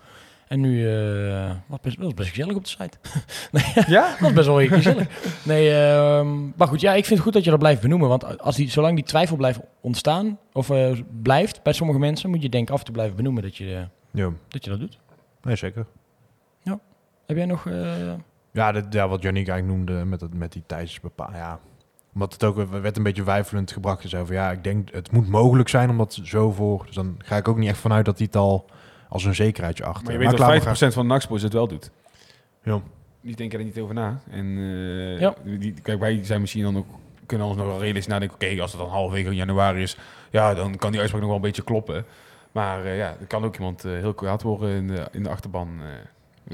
En nu eh was best, was best gezellig op de site. Ja? Dat was best wel gezellig. Nee, ehm, maar goed, ja, ik vind het goed dat je dat blijft benoemen. Want als die, zolang die twijfel blijft ontstaan, of blijft bij sommige mensen, moet je denk af toe blijven benoemen dat je, Ja, dat, je dat doet. nee, zeker. Heb jij nog... Ja, ja, wat Yannick eigenlijk noemde met, het, met die tijdsbepaling. Ja, omdat het ook we- werd een beetje wijfelend gebracht. Dus over, ja, ik denk het moet mogelijk zijn om dat zo voor. Dus dan ga ik ook niet echt vanuit dat hij het al als een zekerheidje achter. Maar je weet klaar, dat 50% van de NAC-sports het wel doet. Ja. Die denken er niet over na. En eh, Ja. die, kijk, wij zijn misschien dan ook, kunnen ons nog wel realistisch nadenken. Oké, als het dan halverwege januari is, ja, dan kan die uitspraak nog wel een beetje kloppen. Maar eh, ja, er kan ook iemand eh, heel kwaad worden in de, in de achterban. eh.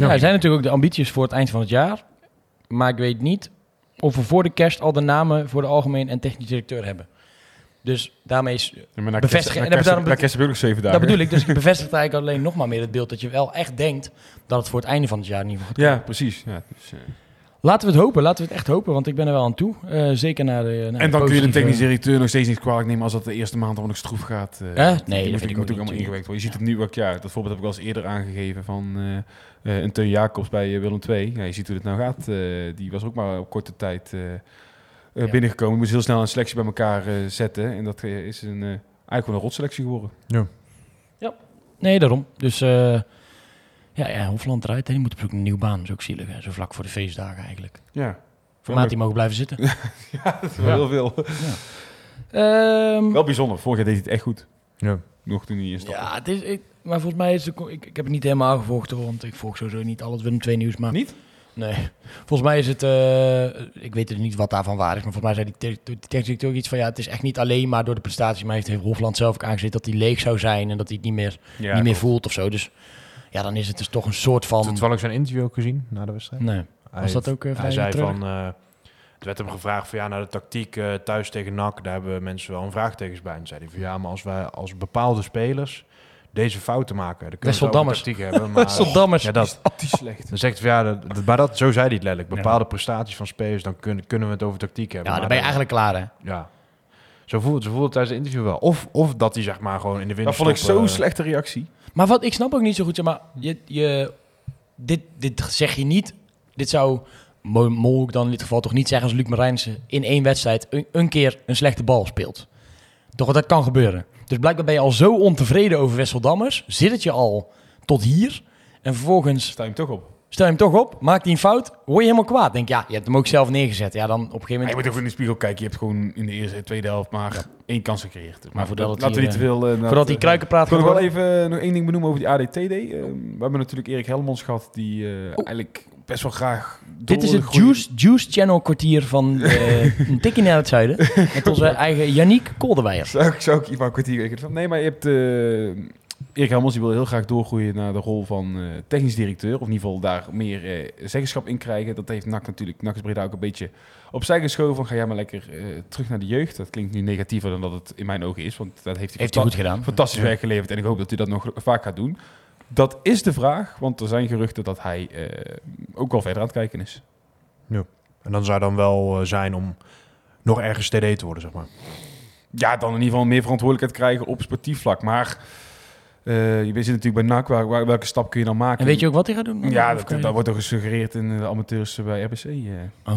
Ja, er zijn natuurlijk ook de ambities voor het eind van het jaar. Maar ik weet niet of we voor de kerst al de namen voor de algemeen en technisch directeur hebben. Dus daarmee is... Ja, kerst- En daarom- na kerst ook zeven dagen. Dat bedoel ik. Dus ik bevestig eigenlijk alleen nog maar meer het beeld dat je wel echt denkt dat het voor het einde van het jaar in ieder geval gaat Ja, precies. Ja, dus, eh. Laten we het hopen, laten we het echt hopen, want ik ben er wel aan toe. Eh, zeker naar de. naar en dan kun je de positieve- technisch directeur nog steeds niet kwalijk nemen als dat de eerste maand al nog stroef gaat. eh. Ja? Nee, die dat moet, ik moet ook allemaal niet. ingewerkt worden. Je ziet het nu ook, ja, dat voorbeeld heb ik al eens eerder aangegeven van eh eh, een Teun Jacobs bij eh, Willem II. Ja, je ziet hoe het nou gaat. Eh, die was ook maar op korte tijd eh, eh, Ja. binnengekomen. Moest heel snel een selectie bij elkaar eh, zetten. En dat eh, is een, eh, eigenlijk wel een rotselectie geworden. Nee, daarom. Dus eh, ja, ja, Hofland eruit. hè. Die moet op zoek een nieuwe baan. Dat is ook zielig. Hè? Zo vlak voor de feestdagen eigenlijk. Ja, Voor maat die mogen blijven zitten. ja dat is wel heel veel. Ehm, Wel bijzonder. Vorig jaar deed hij het echt goed. Ja. Nog toen hij in stapte. ja, het is, ik, maar volgens mij is de, ik, ik heb het niet helemaal gevolgd hoor, want ik volg sowieso niet al het Willem II nieuws. Maar Niet? Nee. Volgens mij is het, eh, ik weet er niet wat daarvan waar is, maar volgens mij zei die te- technisch directeur iets van ja, het is echt niet alleen maar door de prestaties, maar heeft heeft Hofland zelf ook aangezet dat hij leeg zou zijn en dat hij het niet meer, Ja, niet meer voelt of zo. Dus ja, dan is het dus toch een soort van. Toevallig zijn interview ook gezien na de wedstrijd. Nee. Was dat ook, vrij hij zei terug? van... eh er werd hem gevraagd van ja, naar de tactiek eh, thuis tegen NAC, daar hebben mensen wel een vraagtekens bij. En zei hij van ja, maar als wij als bepaalde spelers deze fouten maken, dan kunnen we tactiek hebben. Maar. Ja, dat. Die slecht. Dan zegt hij van ja, dat, dat- maar dat, zo zei hij het letterlijk. Bepaalde prestaties van spelers, dan kunnen, kunnen we het over tactiek hebben. Ja, Maar dan ben je dan- eigenlijk klaar hè. Ja. Zo voelde, zo voelde het tijdens het interview wel. Of, of dat hij zeg maar gewoon in de winter. Dat vond ik zo'n slechte reactie. Maar wat ik snap ook niet zo goed, zeg maar, je, je, dit, dit zeg je niet. Dit zou Mo- Mol dan in dit geval toch niet zeggen als Luc Marijnissen in één wedstrijd een, een keer een slechte bal speelt. Toch, dat kan gebeuren. Dus blijkbaar ben je al zo ontevreden over Wesseldammers, zit het je al tot hier en vervolgens Sta je hem toch op. stel je hem toch op, maakt hij een fout, word je helemaal kwaad. Denk ja, je hebt hem ook zelf neergezet. Ja, dan op een gegeven Maar je moment. moet ook in de spiegel kijken. Je hebt gewoon in de eerste en tweede helft maar één kans gecreëerd. Maar voordat we hier, niet te veel... eh, Voordat die kruikenpraat Ik wil wel even eh, nog één ding benoemen over die ADTD. Eh, we hebben natuurlijk Erik Helmons gehad, die eh, eigenlijk best wel graag... Dit is het goeie- Juice, Juice Channel kwartier van eh, een tikje naar het zuiden. Met onze eigen Yannick Kolderweijer. Zou ik, zou ik Ivan kwartier. Nee, maar je hebt... Erik Helmons die wil heel graag doorgroeien naar de rol van eh, technisch directeur. Of in ieder geval daar meer eh, zeggenschap in krijgen. Dat heeft NAC natuurlijk, NAC is Breda ook een beetje opzij geschoven. Van ga jij maar lekker eh, terug naar de jeugd. Dat klinkt nu negatiever dan dat het in mijn ogen is. Want dat heeft hij, Heeft hij goed gedaan. fantastisch werk geleverd. En ik hoop dat hij dat nog vaak gaat doen. Dat is de vraag. Want er zijn geruchten dat hij eh, ook wel verder aan het kijken is. En dan zou dan wel zijn om nog ergens TD te worden, zeg maar. ja, dan in ieder geval meer verantwoordelijkheid krijgen op sportief vlak. Maar eh, je zit natuurlijk bij NAC, waar, waar- welke stap kun je dan maken? En weet je ook wat hij gaat doen? Ja, dat, dat wordt toch gesuggereerd in de amateurs bij RBC. eh.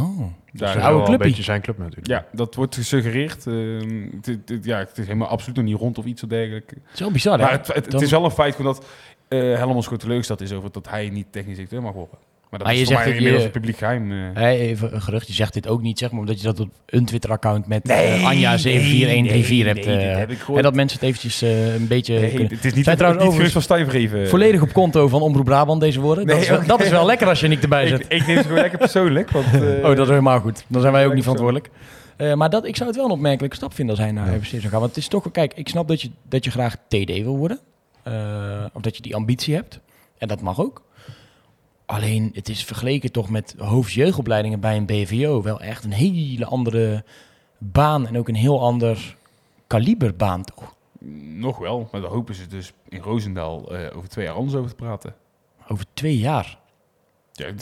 Oh. Dat is Daar- oude een beetje zijn club natuurlijk. ja, dat wordt gesuggereerd. Ehm, het, ja, het is helemaal absoluut nog niet rond of iets dergelijks. Het is wel bizar, hè? Maar het, het, het Dan- is wel een feit gewoon dat eh Helmond gewoon teleurgesteld is over dat hij niet technisch directeur mag worden. Maar dat Maar is je voor zegt mij inmiddels je- een publiek geheim. eh. Hey, even een gerucht, je zegt dit ook niet, zeg maar, omdat je dat op een Twitter-account met eh, Anja74134 hebt. nee, dat heb ik en dat mensen het eventjes een beetje... Nee, het is niet, Zijn het, trouwens niet gerust van Stijnvreven. Volledig op konto van Omroep Brabant, deze woorden. dat, Nee, is wel, dat is wel lekker als je niet erbij Ik, zit. ik neem het gewoon lekker persoonlijk. Want, Oh, dat is helemaal goed. Dan zijn wij ook niet verantwoordelijk. Maar dat, ik zou het wel een opmerkelijke stap vinden als hij naar RBC zou gaan. Want het is toch, kijk, ik snap dat je, dat je graag TD wil worden. Of dat je die ambitie hebt. En dat mag ook. Alleen, het is vergeleken toch met hoofdjeugdopleidingen bij een BVO wel echt een hele andere baan. En ook een heel ander kaliberbaan, toch? Nog wel, maar daar hopen ze dus in Roosendaal eh, over twee jaar anders over te praten. Over twee jaar.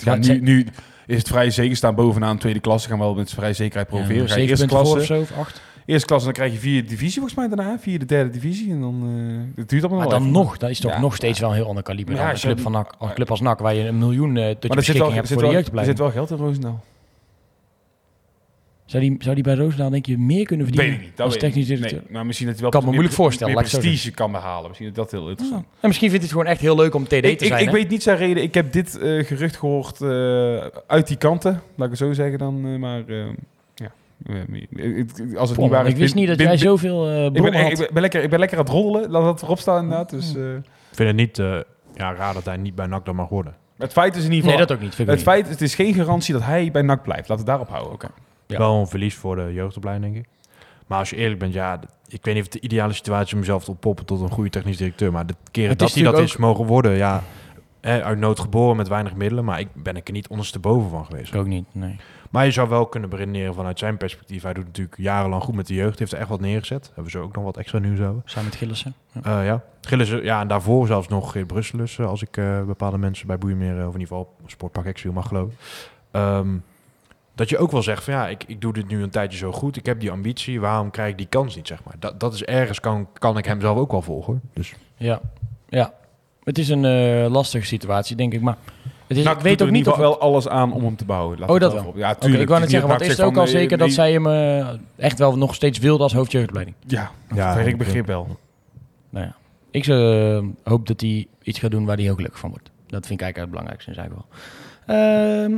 Ja, nu, nu is het vrij zeker staan bovenaan tweede klasse. Gaan we wel met vrij zekerheid. Ja, je zeven eerste voor of klasse, zo, of acht. Eerste klasse, dan krijg je vierde divisie volgens mij daarna. Vierde, derde divisie. En dan uh, het duurt allemaal Maar wel dan even. nog, dat is toch Ja, nog steeds wel een heel ander kaliber Ja, dan een als club, van NAC, een club als NAC, waar je een miljoen eh tot je Maar zit, wel, beschikking hebt voor de wel, er zit jeugdopleiding. wel geld in Roosendaal. Zou die, zou die bij Roosendaal denk je meer kunnen Weet verdienen ik niet. Dat als weet technisch niet. directeur? Nee, maar misschien dat hij wel Kan me meer- moeilijk voorstellen, meer prestige kan behalen. Misschien dat dat heel interessant. En misschien vindt hij het gewoon echt heel leuk om TD te Ik, zijn. ik hè? weet niet zijn reden. Ik heb dit eh, gerucht gehoord eh, uit die kanten. Laat ik het zo zeggen dan. eh, maar eh, eh, ik- als het niet waar is... ik wist bin- niet dat bin- jij bin- zoveel eh Ik ben, ik, ben, ben lekker, ik ben lekker aan het roddelen. Laat dat erop staan inderdaad. Dus, eh, Ik vind het niet eh, ja, raar dat hij niet bij NAC dan mag worden. het feit is in ieder Nee, geval... dat ook niet. Vind ik het feit, het is geen garantie dat hij bij NAC blijft. Laten we daarop houden. Ja. Wel een verlies voor de jeugdopleiding, denk ik. Maar als je eerlijk bent, ja, ik weet niet of het de ideale situatie is om mezelf te oppoppen tot een goede technisch directeur. Maar de keren Het dat is hij dat is mogen worden, ja, hè, uit nood geboren met weinig middelen. Maar ik ben ik er niet ondersteboven van geweest. Ik ook niet, nee. Maar je zou wel kunnen beredeneren vanuit zijn perspectief. Hij doet natuurlijk jarenlang goed met de jeugd. Heeft er echt wat neergezet. Hebben ze ook nog wat extra nieuws over. Samen met Gillissen. Ja. Eh, ja. Gillissen, ja, en daarvoor zelfs nog in Brusselus, eh, als ik eh, bepaalde mensen bij Boeimeer, of in ieder geval Sportpark Exview mag geloven. Ehm, dat je ook wel zegt van ja, ik, ik doe dit nu een tijdje zo goed. Ik heb die ambitie, waarom krijg ik die kans niet, zeg maar. Dat, dat is ergens, kan, kan ik hem zelf ook wel volgen. Dus Ja. ja. Het is een lastige situatie, denk ik. Maar het is, NAC ik weet ook niet of... wel alles aan om hem te bouwen. Laat Oh, het dat wel wel. Ja, Oké, tuurlijk. ik wou net zeggen, is want is het ook al zeker zegt dat zij hem eh, echt wel nog steeds wilde als hoofdjeugdopleiding? eh, Ja, Ja, ja ik begrip wel. Nou ja. Ik eh, hoop dat hij iets gaat doen waar hij ook gelukkig van wordt. Dat vind ik eigenlijk het belangrijkste in zijn geval. Ehm,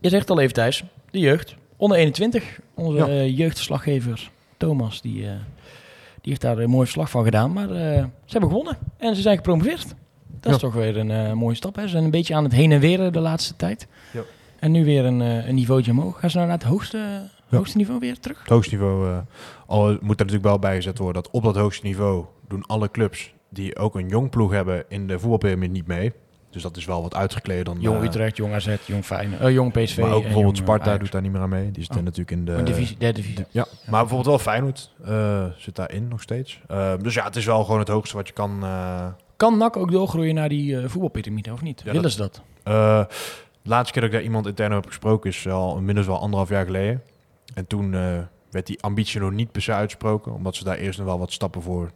je zegt al even Thijs, de jeugd. Onder 21, onze Ja. eh, jeugdverslaggever Thomas, die, eh, die heeft daar een mooi verslag van gedaan. Maar eh, ze hebben gewonnen en ze zijn gepromoveerd. Dat is toch weer een eh, mooie stap. Hè? Ze zijn een beetje aan het heen en weer de laatste tijd. Ja. En nu weer een, eh, een niveautje omhoog. Gaan ze nou naar het hoogste, hoogste niveau weer terug? Het hoogste niveau, eh, al moet er natuurlijk wel bijgezet worden dat op dat hoogste niveau doen alle clubs die ook een jong ploeg hebben in de voetbalpyramide niet mee. Dus dat is wel wat uitgekleden dan. Jong eh, Utrecht, Jong AZ, Jong Feyenoord, eh, Jong PSV. Maar ook bijvoorbeeld Jong, Sparta Ajax. doet daar niet meer aan mee. Die zit Oh. natuurlijk in de... Divisie, derde divisie. Ja, maar bijvoorbeeld wel Feyenoord eh, zit daarin nog steeds. Eh, dus ja, het is wel gewoon het hoogste wat je kan... Kan NAC ook doorgroeien naar die eh voetbalpyramide of niet? Ja, Willen dat- ze dat? Eh, de laatste keer dat ik daar iemand intern heb gesproken is al inmiddels wel anderhalf jaar geleden. En toen eh, werd die ambitie nog niet per se uitgesproken, omdat ze daar eerst nog wel wat stappen voor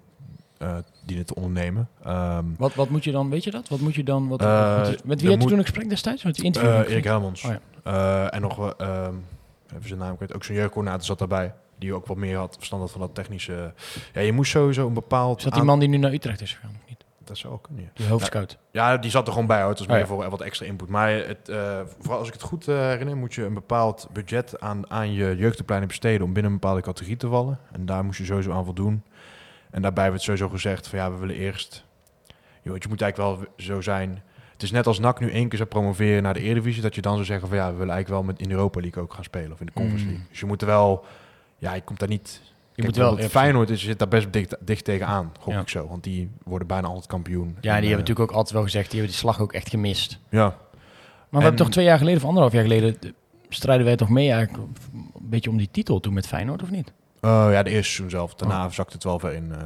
eh dienen te ondernemen. Ehm, Wat, wat moet je dan, weet je dat? Wat moet je dan? Wat, is- met wie had je toen een gesprek destijds? Met die interview? eh, Erik Helmons. Oh ja. Eh, en nog, ehm, even zijn naam kwijt, ook zijn jeugdcoördinator zat daarbij. Die ook wat meer had verstand had van dat technische... Ja, je moest sowieso een bepaald... Is dat die aan- man die nu naar Utrecht is gegaan of niet? Dat zou ook kunnen, ja. Die hoofdscout. Ja, die zat er gewoon bij hoor. Het was Oh, meer ja. voor wat extra input. Maar het, eh, vooral als ik het goed eh, herinner, moet je een bepaald budget aan, aan je jeugdopleiding besteden om binnen een bepaalde categorie te vallen. En daar moest je sowieso aan voldoen. En daarbij werd sowieso gezegd van ja, we willen eerst... Joh, het moet eigenlijk wel zo zijn... Het is net als NAC nu één keer zou promoveren naar de Eredivisie, dat je dan zou zeggen van ja, we willen eigenlijk wel met in de Europa League ook gaan spelen of in de Conference Mm. League. Dus je moet er wel, ja, je komt daar niet. Je Kijk, moet wel... Feyenoord is, zit daar best dicht, dicht tegenaan, gok Ja. ik zo, want die worden bijna altijd kampioen. Ja, En, die hebben eh, natuurlijk ook altijd wel gezegd, die hebben die slag ook echt gemist. Ja, Maar we En- hebben toch twee jaar geleden, of anderhalf jaar geleden, strijden wij toch mee eigenlijk een beetje om die titel toen met Feyenoord, of niet? Oh ja, de eerste seizoen zelf. Daarna zakt het wel ver in. eh.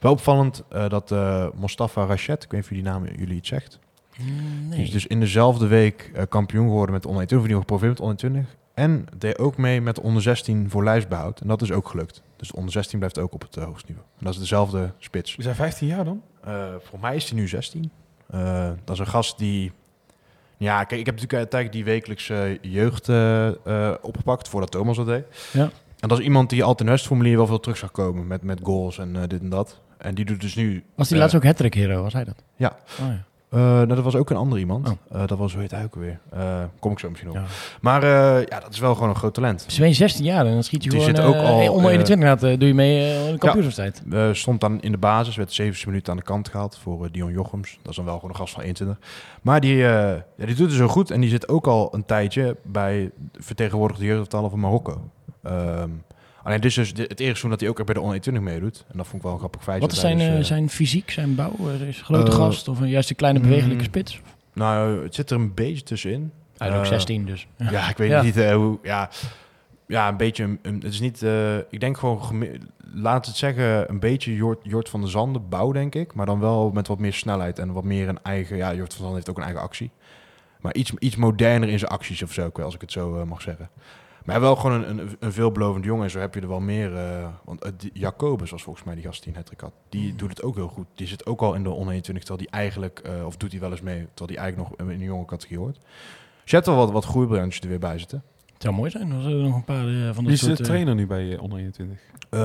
Wel opvallend dat Mostafa Rachet, ik weet niet of jullie naam jullie iets zegt, Nee. die is dus in dezelfde week kampioen geworden met de onder 21, of die gepromoveerd met onder 20. En deed ook mee met de onder 16 voor lijstbehoud. En dat is ook gelukt. Dus de onder 16 blijft ook op het eh, hoogste niveau. En dat is dezelfde spits. We zijn 15 jaar dan? Eh voor mij is hij nu 16. Eh, dat is een gast die... Ja, kijk, ik heb natuurlijk tijdens die wekelijkse jeugd opgepakt voordat Thomas dat deed. Ja. En dat is iemand die altijd in formulier wel veel terug zag komen met, met goals en dit en dat. En die doet dus nu... Was die laatst ook hat hero, was hij dat? Ja. Oh, ja. Eh, nou, dat was ook een ander iemand. Oh. Eh, dat was, hoe heet hij ook alweer? Eh, kom ik zo misschien op. Ja. Maar ja, dat is wel gewoon een groot talent. Ze ben 16 jaar en dan schiet je Die gewoon zit ook al, onder eh, 21 gaat, eh, doe je mee in de kampioenstijd. Eh, stond dan in de basis, werd 7 minuten aan de kant gehaald voor Dion Jochems. Dat is dan wel gewoon een gast van 21. Maar die, ja, die doet het zo goed en die zit ook al een tijdje bij vertegenwoordigde jeugdaftallen van Marokko. Ehm, alleen dit is dus de- het eerste seizoen dat hij ook echt bij de onder 21 meeduut. En dat vond ik wel een grappig feitje. Wat is zijn, dus, eh, eh, zijn fysiek, zijn bouw? Is een grote Eh, gast of een juist een kleine bewegelijke mm, spits? Nou, het zit er een beetje tussenin. Hij is ook Eh, 16 dus. Ja, ik weet Ja. niet hoe. Ja, ja, een beetje. Een, een- het is niet. ik denk gewoon. Laat het zeggen, een beetje Jort, Jort van der Zanden bouw, denk ik. Maar dan wel met wat meer snelheid en wat meer een eigen. Ja, Jort van der Zanden heeft ook een eigen actie. Maar iets, iets moderner in zijn acties of zo, als ik het zo mag zeggen. Maar wel gewoon een, een, een veelbelovend jongen. En zo heb je er wel meer. eh, want eh, Jacobus was volgens mij die gast die een hat had. Die doet het ook heel goed. Die zit ook al in de onder 21, terwijl die eigenlijk. eh, of doet hij wel eens mee, terwijl die eigenlijk nog in een jonge categorie hoort. Dus je hebt wel wat, wat groeibriljantjes er weer bij zitten. Het zou mooi zijn als er nog een paar van Wie dat is de soort... trainer nu bij onder 21? Eh,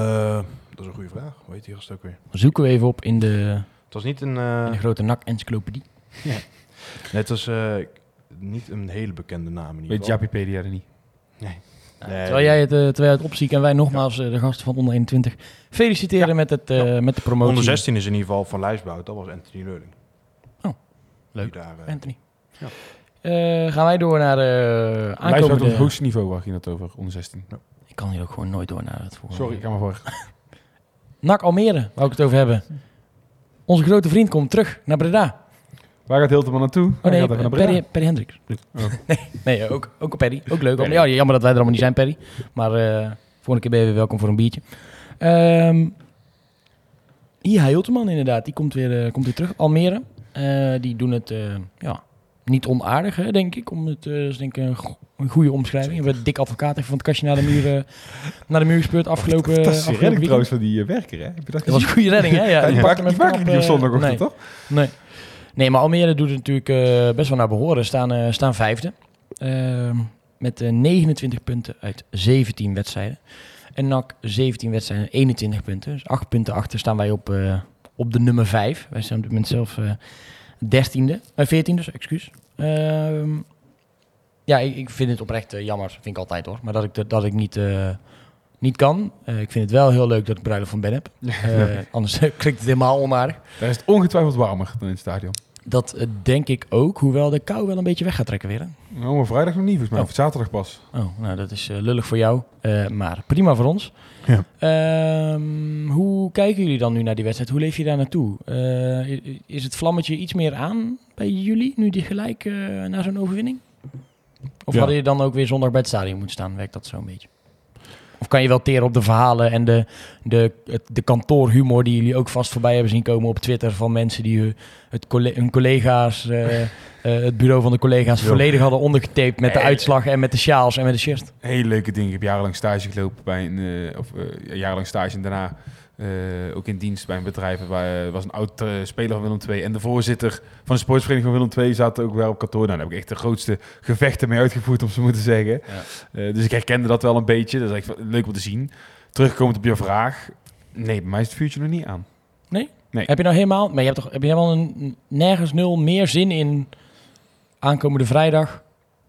dat is een goede vraag. Hoe heet die gast ook weer? zoeken we even op in de, Het was niet een... in de grote NAC-encyclopedie. nee, het was eh, niet een hele bekende naam in ieder Weet geval. Japipedia er niet? Nee. Terwijl jij het, eh, terwijl jij het opziet en wij nogmaals eh, de gasten van onder 21 feliciteren met, het, eh, met de promotie. Onder 16 is in ieder geval van Lijsbouw. Dat was Anthony Leuling. Oh, leuk. Daar, Anthony. Ja. Eh, gaan wij door naar de Lijst op aankomende... het hoogste niveau waar ging het over, onder 16. Ik kan hier ook gewoon nooit door naar het volgende. Sorry, ik ga maar voor. NAC Almere, wou ik het over hebben. Onze grote vriend komt terug naar Breda. Waar gaat Hilterman naartoe? Oh Hij nee, gaat even naar Breda. Perry, Perry Hendricks. Oh. nee, nee, ook, ook Perry. Ook leuk. Perry. Ja, jammer dat wij er allemaal niet zijn, Perry. Maar eh volgende keer ben je weer welkom voor een biertje. Ehm Iha Hilterman inderdaad, die komt weer, eh, komt weer terug. Almere, Eh, die doen het eh, ja, niet onaardig, hè, denk ik. Om het, eh, is denk ik een, go- een goede omschrijving. We hebben dik advocaat even van het kastje naar de muur, eh, naar de muur gespeurd afgelopen, Dat is redding trouwens van die eh, werker, hè? Heb je dat Dat was een goede redding, hè? Ja, Ja, die die knap, op eh, zondagochtend, nee. toch? Nee. Nee, maar Almere doet het natuurlijk eh, best wel naar behoren. Staan, eh, staan vijfde. Ehm, met eh, 29 punten uit 17 wedstrijden. En NAC 17 wedstrijden, 21 punten. Dus 8 punten achter staan wij op, eh, op de nummer 5. Wij zijn op dit moment zelf eh 13e, eh 14 dus, excuus. Ehm, ja, ik, ik vind het oprecht eh, jammer, vind ik altijd hoor. Maar dat ik, dat, dat ik niet, eh, niet kan. Eh, ik vind het wel heel leuk dat ik bruiloft van Ben heb. Eh, anders klinkt het helemaal onaardig. Daar is het ongetwijfeld warmer dan in het stadion. Dat eh, denk ik ook, hoewel de kou wel een beetje weg gaat trekken weer. Hè? Nou, maar vrijdag nog niet, volgens mij. Oh. Of zaterdag pas. Oh, nou dat is eh, lullig voor jou, eh, maar prima voor ons. Ja. Ehm, hoe kijken jullie dan nu naar die wedstrijd? Hoe leef je daar naartoe? Is het vlammetje iets meer aan bij jullie, nu die gelijk eh na zo'n overwinning? Of Ja. hadden je dan ook weer zondag bij het stadion moeten staan? Werkt dat zo een beetje? Of kan je wel teren op de verhalen en de, de, het, de kantoorhumor die jullie ook vast voorbij hebben zien komen op Twitter van mensen die hun, het colle- hun collega's, eh, eh, het bureau van de collega's volledig hadden ondergetaped met de uitslag en met de sjaals en met de shirt? Hele leuke dingen. Ik heb jarenlang stage gelopen bij een... eh, of eh, ja, jarenlang stage en daarna eh, ook in dienst bij een bedrijf. Waar er was een oud eh, speler van Willem II. En de voorzitter van de sportsvereniging van Willem II zaten ook wel op kantoor. Nou, daar heb ik echt de grootste gevechten mee uitgevoerd, om zo moeten zeggen. Eh, dus ik herkende dat wel een beetje. Dat is echt leuk om te zien. Terugkomend op je vraag. Nee, bij mij is het vuurtje nog niet aan. Heb je nou helemaal, maar je hebt toch heb je helemaal een, nergens nul meer zin in aankomende vrijdag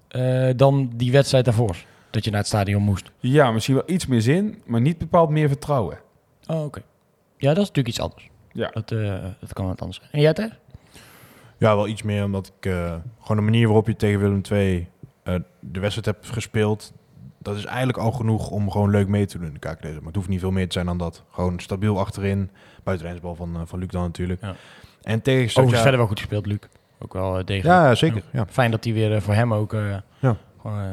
eh, dan die wedstrijd daarvoor? Dat je naar het stadion moest. Ja, misschien wel iets meer zin, maar niet bepaald meer vertrouwen. Oh, oké. Ja, dat is natuurlijk iets anders. Ja. Dat, eh, dat kan wat anders zijn. En jij, Ter? Ja, wel iets meer omdat ik eh, gewoon de manier waarop je tegen Willem II eh, de wedstrijd hebt gespeeld, dat is eigenlijk al genoeg om gewoon leuk mee te doen in de KKD. Maar het hoeft niet veel meer te zijn dan dat. Gewoon stabiel achterin, buitenlijnsbal van, eh, van Luc dan natuurlijk. Ja. En tegen Overigens Sotja- verder wel goed gespeeld, Luc. Ook wel degelijk. Ja, zeker. Ja. Fijn dat hij weer voor hem ook... eh, Ja. gewoon, eh,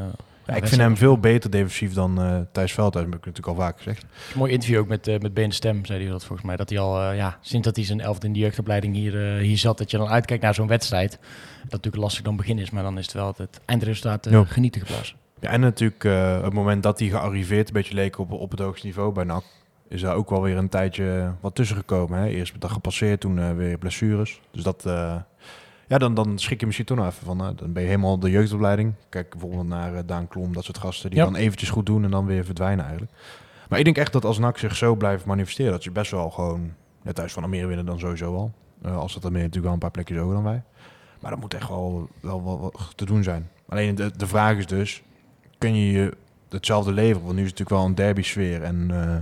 Ja, ik vind hem veel beter defensief dan eh Thijs Veldhuis, dat heb ik natuurlijk al vaak gezegd. Mooi interview ook met, eh met Ben Stem, zei hij dat volgens mij. Dat hij al, eh, ja, sinds dat hij zijn elfde in de jeugdopleiding hier, hier zat, dat je dan uitkijkt naar zo'n wedstrijd. Dat natuurlijk lastig dan begin is, maar dan is het wel het, eindresultaat genieten geblazen. Ja, en natuurlijk het moment dat hij gearriveerd een beetje leek op, op het hoogste niveau bij NAC, is daar ook wel weer een tijdje wat tussen gekomen. Hè? Eerst met dag gepasseerd, toen weer blessures. Dus dat, ja, dan, dan schrik je misschien toch nog even van. dan ben je helemaal de jeugdopleiding. Kijk bijvoorbeeld naar eh, Daan Klom, dat soort gasten die Ja. dan eventjes goed doen en dan weer verdwijnen eigenlijk. Maar ik denk echt dat als NAC zich zo blijft manifesteren, dat je best wel gewoon, net thuis van Almere winnen dan sowieso al. Eh, als dat dan meer natuurlijk wel een paar plekjes hoger dan wij. Maar dat moet echt wel, wel, te doen zijn. Alleen de, de vraag is dus, kun je je hetzelfde leveren? Want nu is het natuurlijk wel een derby sfeer en eh,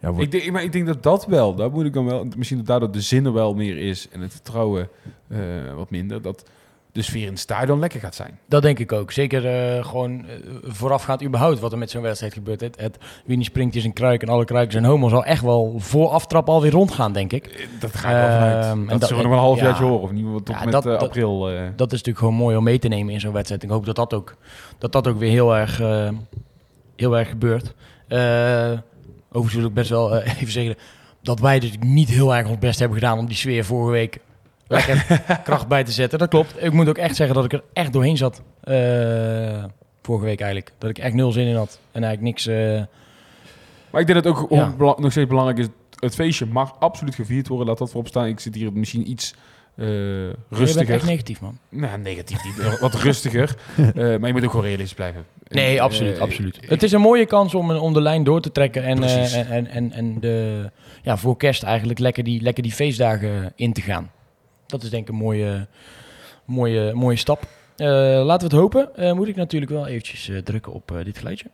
ja, wordt- Ik denk, maar ik denk dat dat wel, daar moet ik dan wel, misschien dat daardoor de zin er wel meer is en het vertrouwen eh, wat minder, dat de sfeer in het stadion lekker gaat zijn. Dat denk ik ook. Zeker eh, gewoon eh, voorafgaand überhaupt wat er met zo'n wedstrijd gebeurt. Het, het wie niet springt is een kruik en alle kruiken zijn homo zal echt wel voor aftrap alweer rondgaan, denk ik. Dat ga ik wel vanuit. Ehm, en dat, dat- zullen we nog een half ja. jaartje horen, of niet tot Ja, met dat- eh, dat- april. eh. Dat is natuurlijk gewoon mooi om mee te nemen in zo'n wedstrijd. Ik hoop dat dat ook, dat dat ook weer heel erg, eh, heel erg gebeurt. Overigens wil ik best wel eh, even zeggen dat wij dus niet heel erg ons best hebben gedaan om die sfeer vorige week lekker kracht bij te zetten. Dat klopt. Ik moet ook echt zeggen dat ik er echt doorheen zat. eh, vorige week eigenlijk. Dat ik echt nul zin in had. En eigenlijk niks... eh, Maar ik denk dat het ook Ja. nog steeds belangrijk is. Het feestje mag absoluut gevierd worden. Laat dat voorop staan. Ik zit hier misschien iets eh, je bent rustiger. echt negatief, man. Nou, negatief niet. eh, Wat rustiger. Eh, maar je moet ook gewoon realistisch blijven. Nee, En, absoluut, eh, absoluut. Het is een mooie kans om, om de lijn door te trekken en, eh, en, en, en, de, ja, voor kerst eigenlijk lekker die, lekker die feestdagen in te gaan. Dat is denk ik een mooie, mooie, mooie stap. Eh, laten we het hopen. Eh, moet ik natuurlijk wel eventjes eh, drukken op eh, dit geluidje.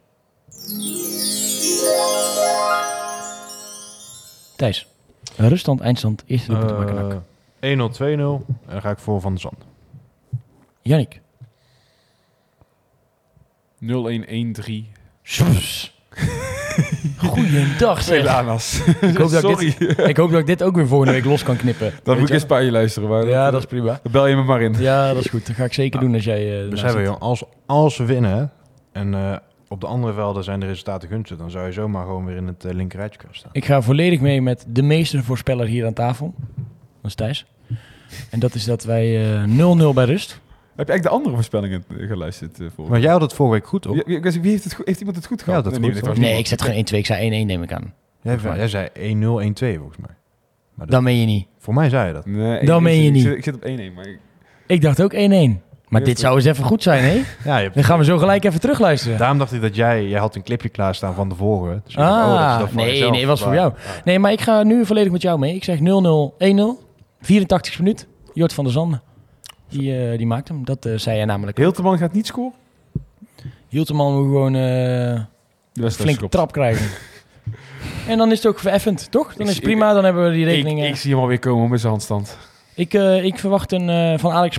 Thijs, ruststand, eindstand, eerste doelpunt te maken. NAC. Eh, 1-0, 2-0 en dan ga ik voor Van der Zand. Jannik. 0113. Goeiedag zeg. Helaas. Ik hoop, dat ik, Sorry. dit, ik hoop dat ik dit ook weer volgende week los kan knippen. Dan moet ik eens bij je luisteren. Maar Ja, dat is prima. Dan bel je me maar in. Ja, dat is goed. Dat ga ik zeker doen als jij... eh, Dus hebben joh, als, als we winnen en eh, op de andere velden zijn de resultaten gunstig, dan zou je zomaar gewoon weer in het uh, linkerrijtje kunnen staan. Ik ga volledig mee met de meestervoorspeller hier aan tafel. Dat is Thijs. En dat is dat wij eh, 0-0 bij rust. Heb je eigenlijk de andere voorspellingen eh, geluisterd? eh voor? Maar jij had het vorige week goed, toch? Wie, wie- wie heeft, het goed, heeft iemand het goed gehad? dat nee, goed. nee, ik zet geen 1-2. Ik zei 1-1 neem ik aan. Jij, jij zei 1-0, 1-2 volgens mij. Maar dat- Dan meen je niet. voor mij zei je dat. Nee, Dan meen je ik niet. Zit, ik zit op 1-1, maar ik, Ik dacht ook 1-1. Maar Ja, dit zou eens even goed zijn, hè? Ja, je hebt- Dan gaan we zo gelijk even terugluisteren. Daarom dacht ik dat jij, jij had een clipje klaarstaan van de vorige. Dus ik dacht, oh, dat is Ah, dat voor nee, nee, was voor jou. Nee, maar ik ga nu volledig met jou mee. Ik zeg 0-0, 1-0. 84 minuut. Jort van der Zanden. Die, eh, die maakt hem. Dat eh, zei jij namelijk. Hilterman gaat niet scoren? Hilterman moet gewoon flinke stopt. trap krijgen. en dan is het ook vereffend, toch? Dan Ik is het prima, dan hebben we die Ik, rekening... eh, ik zie hem alweer komen met zijn handstand. Ik, ik verwacht een van Alex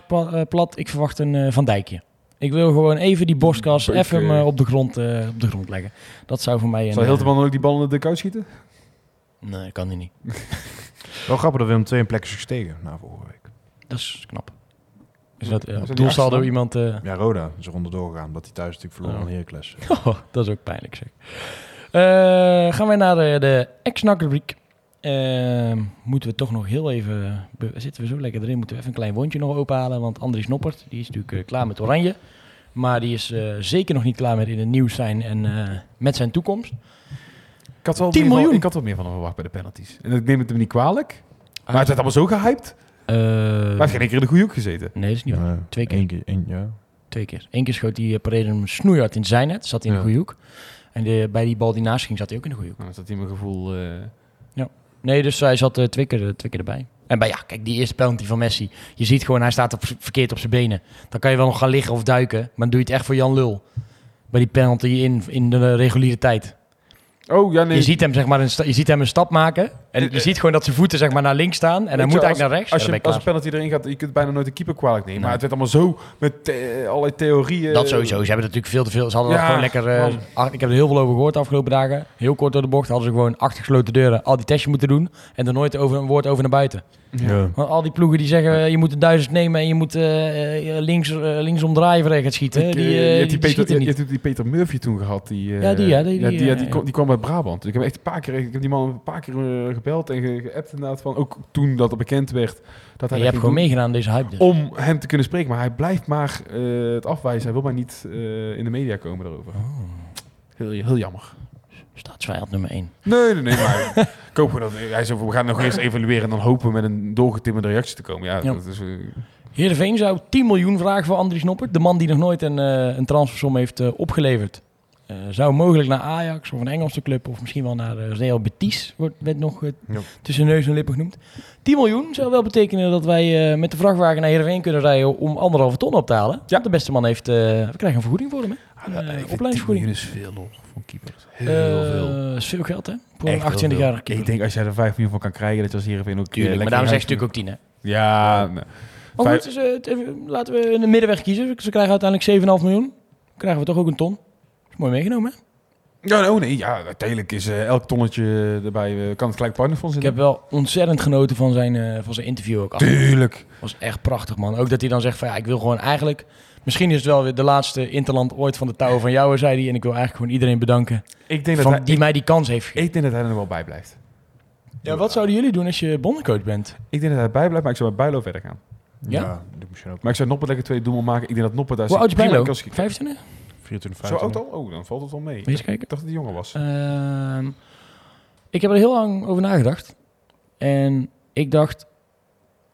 Plat, ik verwacht een Van Dijkje. Ik wil gewoon even die borstkas Beuk, even op, de grond, op de grond leggen. Dat zou voor mij. Zal Hilterman ook die bal in de dugout schieten? Nee, kan hij niet. Wel grappig dat Willem twee een plek is gestegen na vorige week. Dat is knap. Is dat uh, die doelsaldo iemand... eh, Ja, Roda is er onderdoor gegaan, omdat hij thuis natuurlijk verloren Oh. van Heracles. Oh, dat is ook pijnlijk zeg. Eh, gaan wij naar de, de ex-NAC rubriek. Eh, moeten we toch nog heel even... Zitten we zo lekker erin, moeten we even een klein wondje nog openhalen. Want Andries Noppert, die is natuurlijk eh, klaar met Oranje. Maar die is eh, zeker nog niet klaar met in het nieuws zijn en eh, met zijn toekomst. Ik had wel 10 meer van- miljoen. ik had wel meer van hem verwacht bij de penalties. En ik neem het hem niet kwalijk. Ah, Maar het werd allemaal zo gehyped. Eh, Maar hij heeft geen één keer in de goede hoek gezeten. nee, dat is niet waar. Ja, Twee keer. één keer één, ja. Twee keer. Eén keer schoot hij uh, Pereira hem snoeihard in zijn net. Zat hij in de Ja. goede hoek. En de, bij die bal die naast ging, zat hij ook in de goede hoek. Nou, dan zat hij mijn gevoel... eh, Nee, dus hij zat eh, twee, keer, twee keer erbij. En bij, ja, kijk, die eerste penalty van Messi. Je ziet gewoon, hij staat op, verkeerd op zijn benen. Dan kan je wel nog gaan liggen of duiken. Maar dan doe je het echt voor Jan Lul. Bij die penalty in, in de reguliere tijd. Oh, ja, nee. Je, ziet hem, zeg maar, een je ziet hem een stap maken. En je ziet gewoon dat zijn voeten zeg maar, naar links staan. En hij moet eigenlijk naar rechts. Als je, als je een penalty erin gaat, je kunt bijna nooit de keeper kwalijk nemen. Nee. Maar het werd allemaal zo met the- allerlei theorieën. Dat sowieso. Ze hebben natuurlijk veel te veel. Ze hadden Ja, gewoon lekker. eh, ik heb er heel veel over gehoord de afgelopen dagen. Heel kort door de bocht hadden ze gewoon achter gesloten deuren al die testjes moeten doen. En er nooit over een woord over naar buiten. Ja. Want al die ploegen die zeggen eh, je moet een duizend nemen en je moet eh, eh, links, eh, links omdraaien je gaat schieten. Ik, die, eh, eh, je hebt die, die Peter, je, hebt die Peter Murphy toen gehad. Die, eh, Ja, die, ja, die- ja, die, die, ja, eh, die, ja. kwam- die kwam uit Brabant. Ik heb echt een paar keer, ik heb die man een paar keer eh, gebeld en ge- geappt inderdaad van, ook toen dat het bekend werd, dat hij je hebt gewoon meegedaan aan deze hype. Dus. om hem te kunnen spreken. Maar hij blijft maar eh, het afwijzen. Hij wil maar niet eh, in de media komen daarover. Oh. Heel, heel jammer. Staatsvijand nummer 1. Nee, nee, nee, maar ik hoop gewoon dat hij zo we gaan nog eerst evalueren en dan hopen we met een doorgetimmerde reactie te komen. Ja, Ja. dat is... eh, Heerenveen zou 10 miljoen vragen voor Andries Noppert. De man die nog nooit een, een transfersom heeft opgeleverd. Eh, zou mogelijk naar Ajax of een Engelse club of misschien wel naar eh, Real Betis, wordt, werd nog eh, Ja. tussen neus en lippen genoemd. 10 miljoen zou wel betekenen dat wij eh, met de vrachtwagen naar Heerenveen kunnen rijden om anderhalve ton op te halen. Ja. De beste man heeft, eh, we krijgen een vergoeding voor hem. Hè? Een, eh, opleidingsvergoeding. is veel hoor, voor keepers. Heel Eh, veel. is veel geld hè? Voor Echt een heel 28-jarige veel. keeper. Ik denk als jij er 5 miljoen van kan krijgen, dat je als Heerenveen ook... Tuurlijk, maar daarom in zeg je huis natuurlijk ook 10 hè. Ja, nee. Maar Vijf- goed, dus, laten we een middenweg kiezen. Ze krijgen uiteindelijk 7,5 miljoen. Krijgen we toch ook een ton. Is mooi meegenomen hè? Ja, oh nee, ja, uiteindelijk is eh, elk tonnetje erbij, eh, kan het gelijk partnerfonds in. Ik heb wel ontzettend genoten van zijn, eh, van zijn interview ook. Tuurlijk. was echt prachtig, man. Ook dat hij dan zegt van ja, ik wil gewoon eigenlijk... Misschien is het wel weer de laatste interland ooit van de touwen van jou, zei hij. En ik wil eigenlijk gewoon iedereen bedanken Ik denk dat, hij, die mij die kans heeft gegeven. ik denk dat hij er wel bij blijft. Ja, wat zouden jullie doen als je bondencoach bent? Ik denk dat hij bij blijft, maar ik zou met Bijlo verder gaan. Ja? Ja, doe ik misschien ook. Maar ik zou Noppert lekker twee doelman maken. Ik denk dat Noppert daar Hoe oud is Bijlo? kan schieten. 25? 24, Zo 25. oud al? Oh, dan valt het wel mee. Eens kijken? Ik dacht dat hij jonger was. Ehm, ik heb er heel lang over nagedacht. En ik dacht,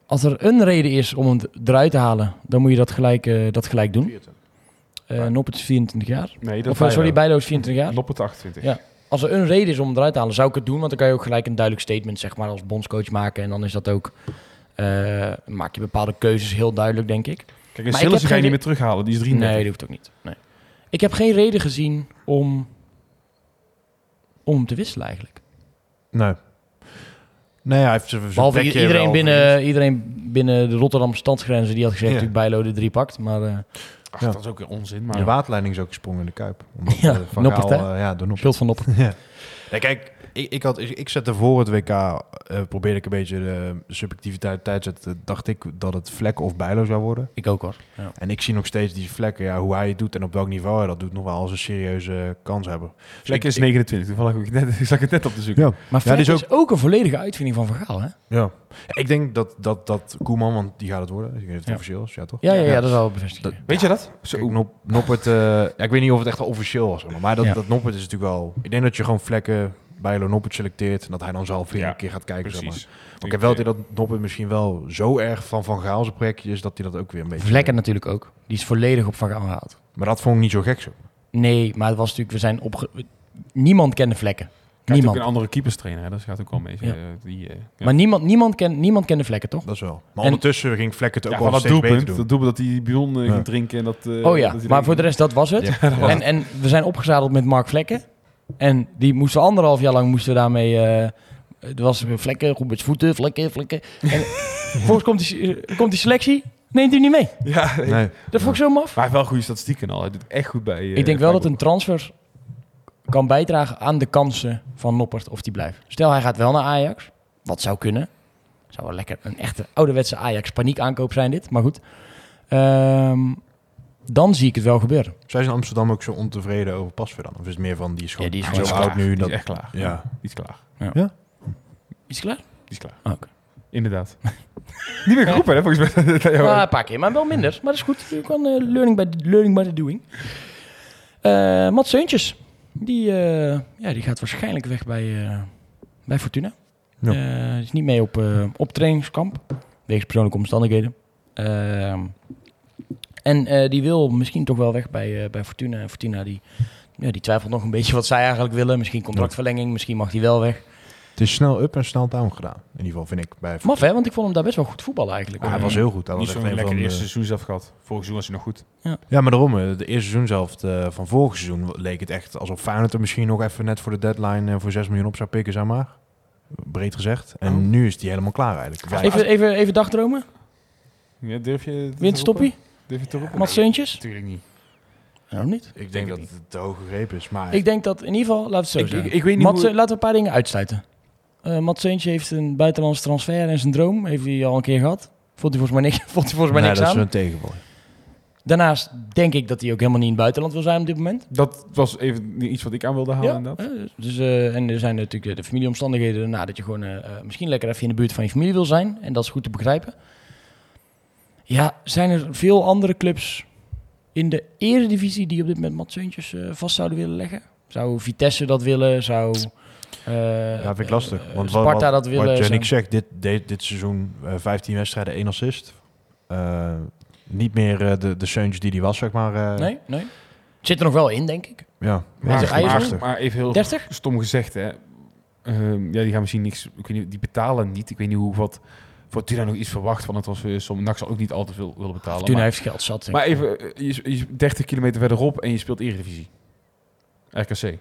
als er een reden is om hem eruit te halen, dan moet je dat gelijk, eh, dat gelijk doen. 24. Noppert is 24 jaar. nee, dat Of sorry, Bijlo is 24 jaar. Noppert 28. Ja. Als er een reden is om hem eruit te halen, zou ik het doen. Want dan kan je ook gelijk een duidelijk statement zeg maar, als bondscoach maken. En dan is dat ook... eh, maak je bepaalde keuzes heel duidelijk, denk ik. Kijk, Maar en ik Sillissen heb ga je geen- niet meer terughalen. Die is 33. Nee, dat hoeft ook niet. Nee. Ik heb geen reden gezien om, om hem te wisselen eigenlijk. Nee. Nee, hij heeft zijn Behalve iedereen binnen, iedereen binnen de Rotterdamse stadsgrenzen die had gezegd Ja. natuurlijk Bijlo de drie pakt. Maar eh Ach, Ja. dat is ook weer onzin. Maar De waterleiding is ook gesprongen in de Kuip. Omdat, Ja, eh, Van Noppert, Gaal, eh, ja, door Noppert. Van op. Ja. Nee, kijk, ik, ik, had, ik zette voor het WK, eh, probeerde ik een beetje de subjectiviteit tijd te zetten. Dacht ik dat het vlekken of bijlo zou worden. Ik ook hoor. Ja. En ik zie nog steeds die vlekken, ja, hoe hij het doet en op welk niveau hij dat doet, nog wel als een serieuze kans hebben. Dus Vlek ik- is ik- 29. Toevallig ik net, ik zag het net op te zoeken. Ja. Maar Ja, die is ook... een volledige uitvinding van Vergaal, hè? Ja. Ik denk dat, dat, dat Koeman, want die gaat het worden. Ik weet het Ja. officieel is, ja toch? Ja, ja, ja, dat is wel bevestigd. Dat- Weet je dat? Zo. Kijk, Nop, Noppert, eh, ja, ik weet niet of het echt officieel was, maar, maar dat, Ja. dat Noppert is natuurlijk wel... Ik denk dat je gewoon vlekken bij Noppert selecteert en dat hij dan zelf weer Ja, een keer gaat kijken. Zeg maar. Precies. Maar ik heb wel het idee dat Noppert misschien wel zo erg van Van Gaal zijn projectje is, dat hij dat ook weer een beetje... Vlekken natuurlijk ook. Die is volledig op Van Gaal gehaald. Maar dat vond ik niet zo gek zo. Nee, maar het was natuurlijk, we zijn opge... Niemand kende Vlekken. Kijk, Niemand. ook een andere keeperstrainer. Hè? Dat gaat ook wel mee. Ja. Eh, die, eh, ja. Maar niemand, niemand, ken, niemand kende Vlekken, toch? Dat is wel. Maar En- ondertussen ging Vlekken het ook ja, wel dat doelpunt. doen. Dat doelpunt dat hij eh, Ja. ging drinken. En dat, eh, oh ja, dat maar voor de rest, dat was het. Ja. En, en we zijn opgezadeld met Mark Vlekken. En die moesten anderhalf jaar lang moesten we daarmee... eh, Het was vlekken, goed met voeten, vlekken, vlekken. En vervolgens komt die, eh, komt die selectie, neemt hij niet mee. Ja, nee. Nee. Dat vond ik zo maf. Maar hij heeft wel goede statistieken al. Hij doet echt goed bij... eh, ik denk wel dat een transfer kan bijdragen aan de kansen van Noppert of die blijft. Stel hij gaat wel naar Ajax, wat zou kunnen. Zou wel lekker een echte ouderwetse Ajax paniek aankoop zijn dit, maar goed. Ehm, dan zie ik het wel gebeuren. Zijn ze in Amsterdam ook zo ontevreden over Pasveer dan? Of is het meer van, die is gewoon, Ja, die is zo klaar. oud nu? Die Dat, is echt klaar. Ja. Die is klaar. Is het klaar? Die is klaar. Oké. Inderdaad. Niet meer geroepen, hè, volgens mij. Ja, Ah, een paar keer, maar wel minder. Maar dat is goed. Je kan eh, learning, by the, learning by the doing. Eh Mats Seuntjes. Die, eh, ja, die gaat waarschijnlijk weg bij, eh, bij Fortuna. Ja. Eh, is niet mee op, eh, op trainingskamp. Wegens persoonlijke omstandigheden. En eh, die wil misschien toch wel weg bij, eh, bij Fortuna. En Fortuna die, ja, die twijfelt nog een beetje wat zij eigenlijk willen. Misschien contractverlenging, misschien mag hij wel weg. Het is snel up en snel down gedaan. In ieder geval vind ik bij Maf hè, want ik vond hem daar best wel goed voetballen eigenlijk. Ja, hij was heel goed. Hij Niet zo'n een lekker van eerste seizoen zelf gehad. Vorig seizoen was hij nog goed. Ja, maar daarom. eh, De eerste seizoen zelf eh, van vorig seizoen leek het echt alsof Feyenoord er misschien nog even net voor de deadline voor 6 miljoen op zou pikken, zeg maar. Breed gezegd. En Oh. nu is die helemaal klaar eigenlijk. Even, even, even dagdromen. Ja, durf je... Winterstoppie. Durf je het. Natuurlijk niet. Nou, niet. Ik denk dat het te hoog gegrepen is, maar... Ik denk dat in ieder geval, laten we het zo Ik, zeggen. ik, ik weet niet Mats, hoe... eh, laten we een paar dingen uitsluiten. Eh Mats Seuntje heeft een buitenlandse transfer en zijn droom. Heeft hij al een keer gehad. Vond hij volgens mij niks, vond hij volgens mij nee, niks dat is aan. een tegenval. Daarnaast denk ik dat hij ook helemaal niet in het buitenland wil zijn op dit moment. Dat was even iets wat ik aan wilde halen, inderdaad. eh, dus, eh, en er zijn natuurlijk de familieomstandigheden daarna dat je gewoon misschien lekker even in de buurt van je familie wil zijn. En dat is goed te begrijpen. Ja, zijn er veel andere clubs in de eredivisie die op dit moment Mats Seuntjes eh, vast zouden willen leggen? Zou Vitesse dat willen? Zou eh, Ja, vind ik lastig. eh, Want Sparta wat, dat willen? wat Yannick zegt, dit, dit, dit seizoen eh, 15 wedstrijden, 1 assist. Eh, niet meer eh, de, de Seuntjes die die was, zeg maar. eh, Nee, nee. Zit er nog wel in, denk ik. Ja, Maar- ja, hij is maar, maar even heel 30? stom gezegd, hè. Ehm, ja, die gaan misschien niks... Ik weet niet, die betalen niet. Ik weet niet hoe wat... Fortuna nog iets verwacht van het was weer som. NAC zal ook niet al te veel willen betalen. Toen maar, heeft geld zat. maar even, eh, je, je 30 kilometer verderop en je speelt Eredivisie. RKC.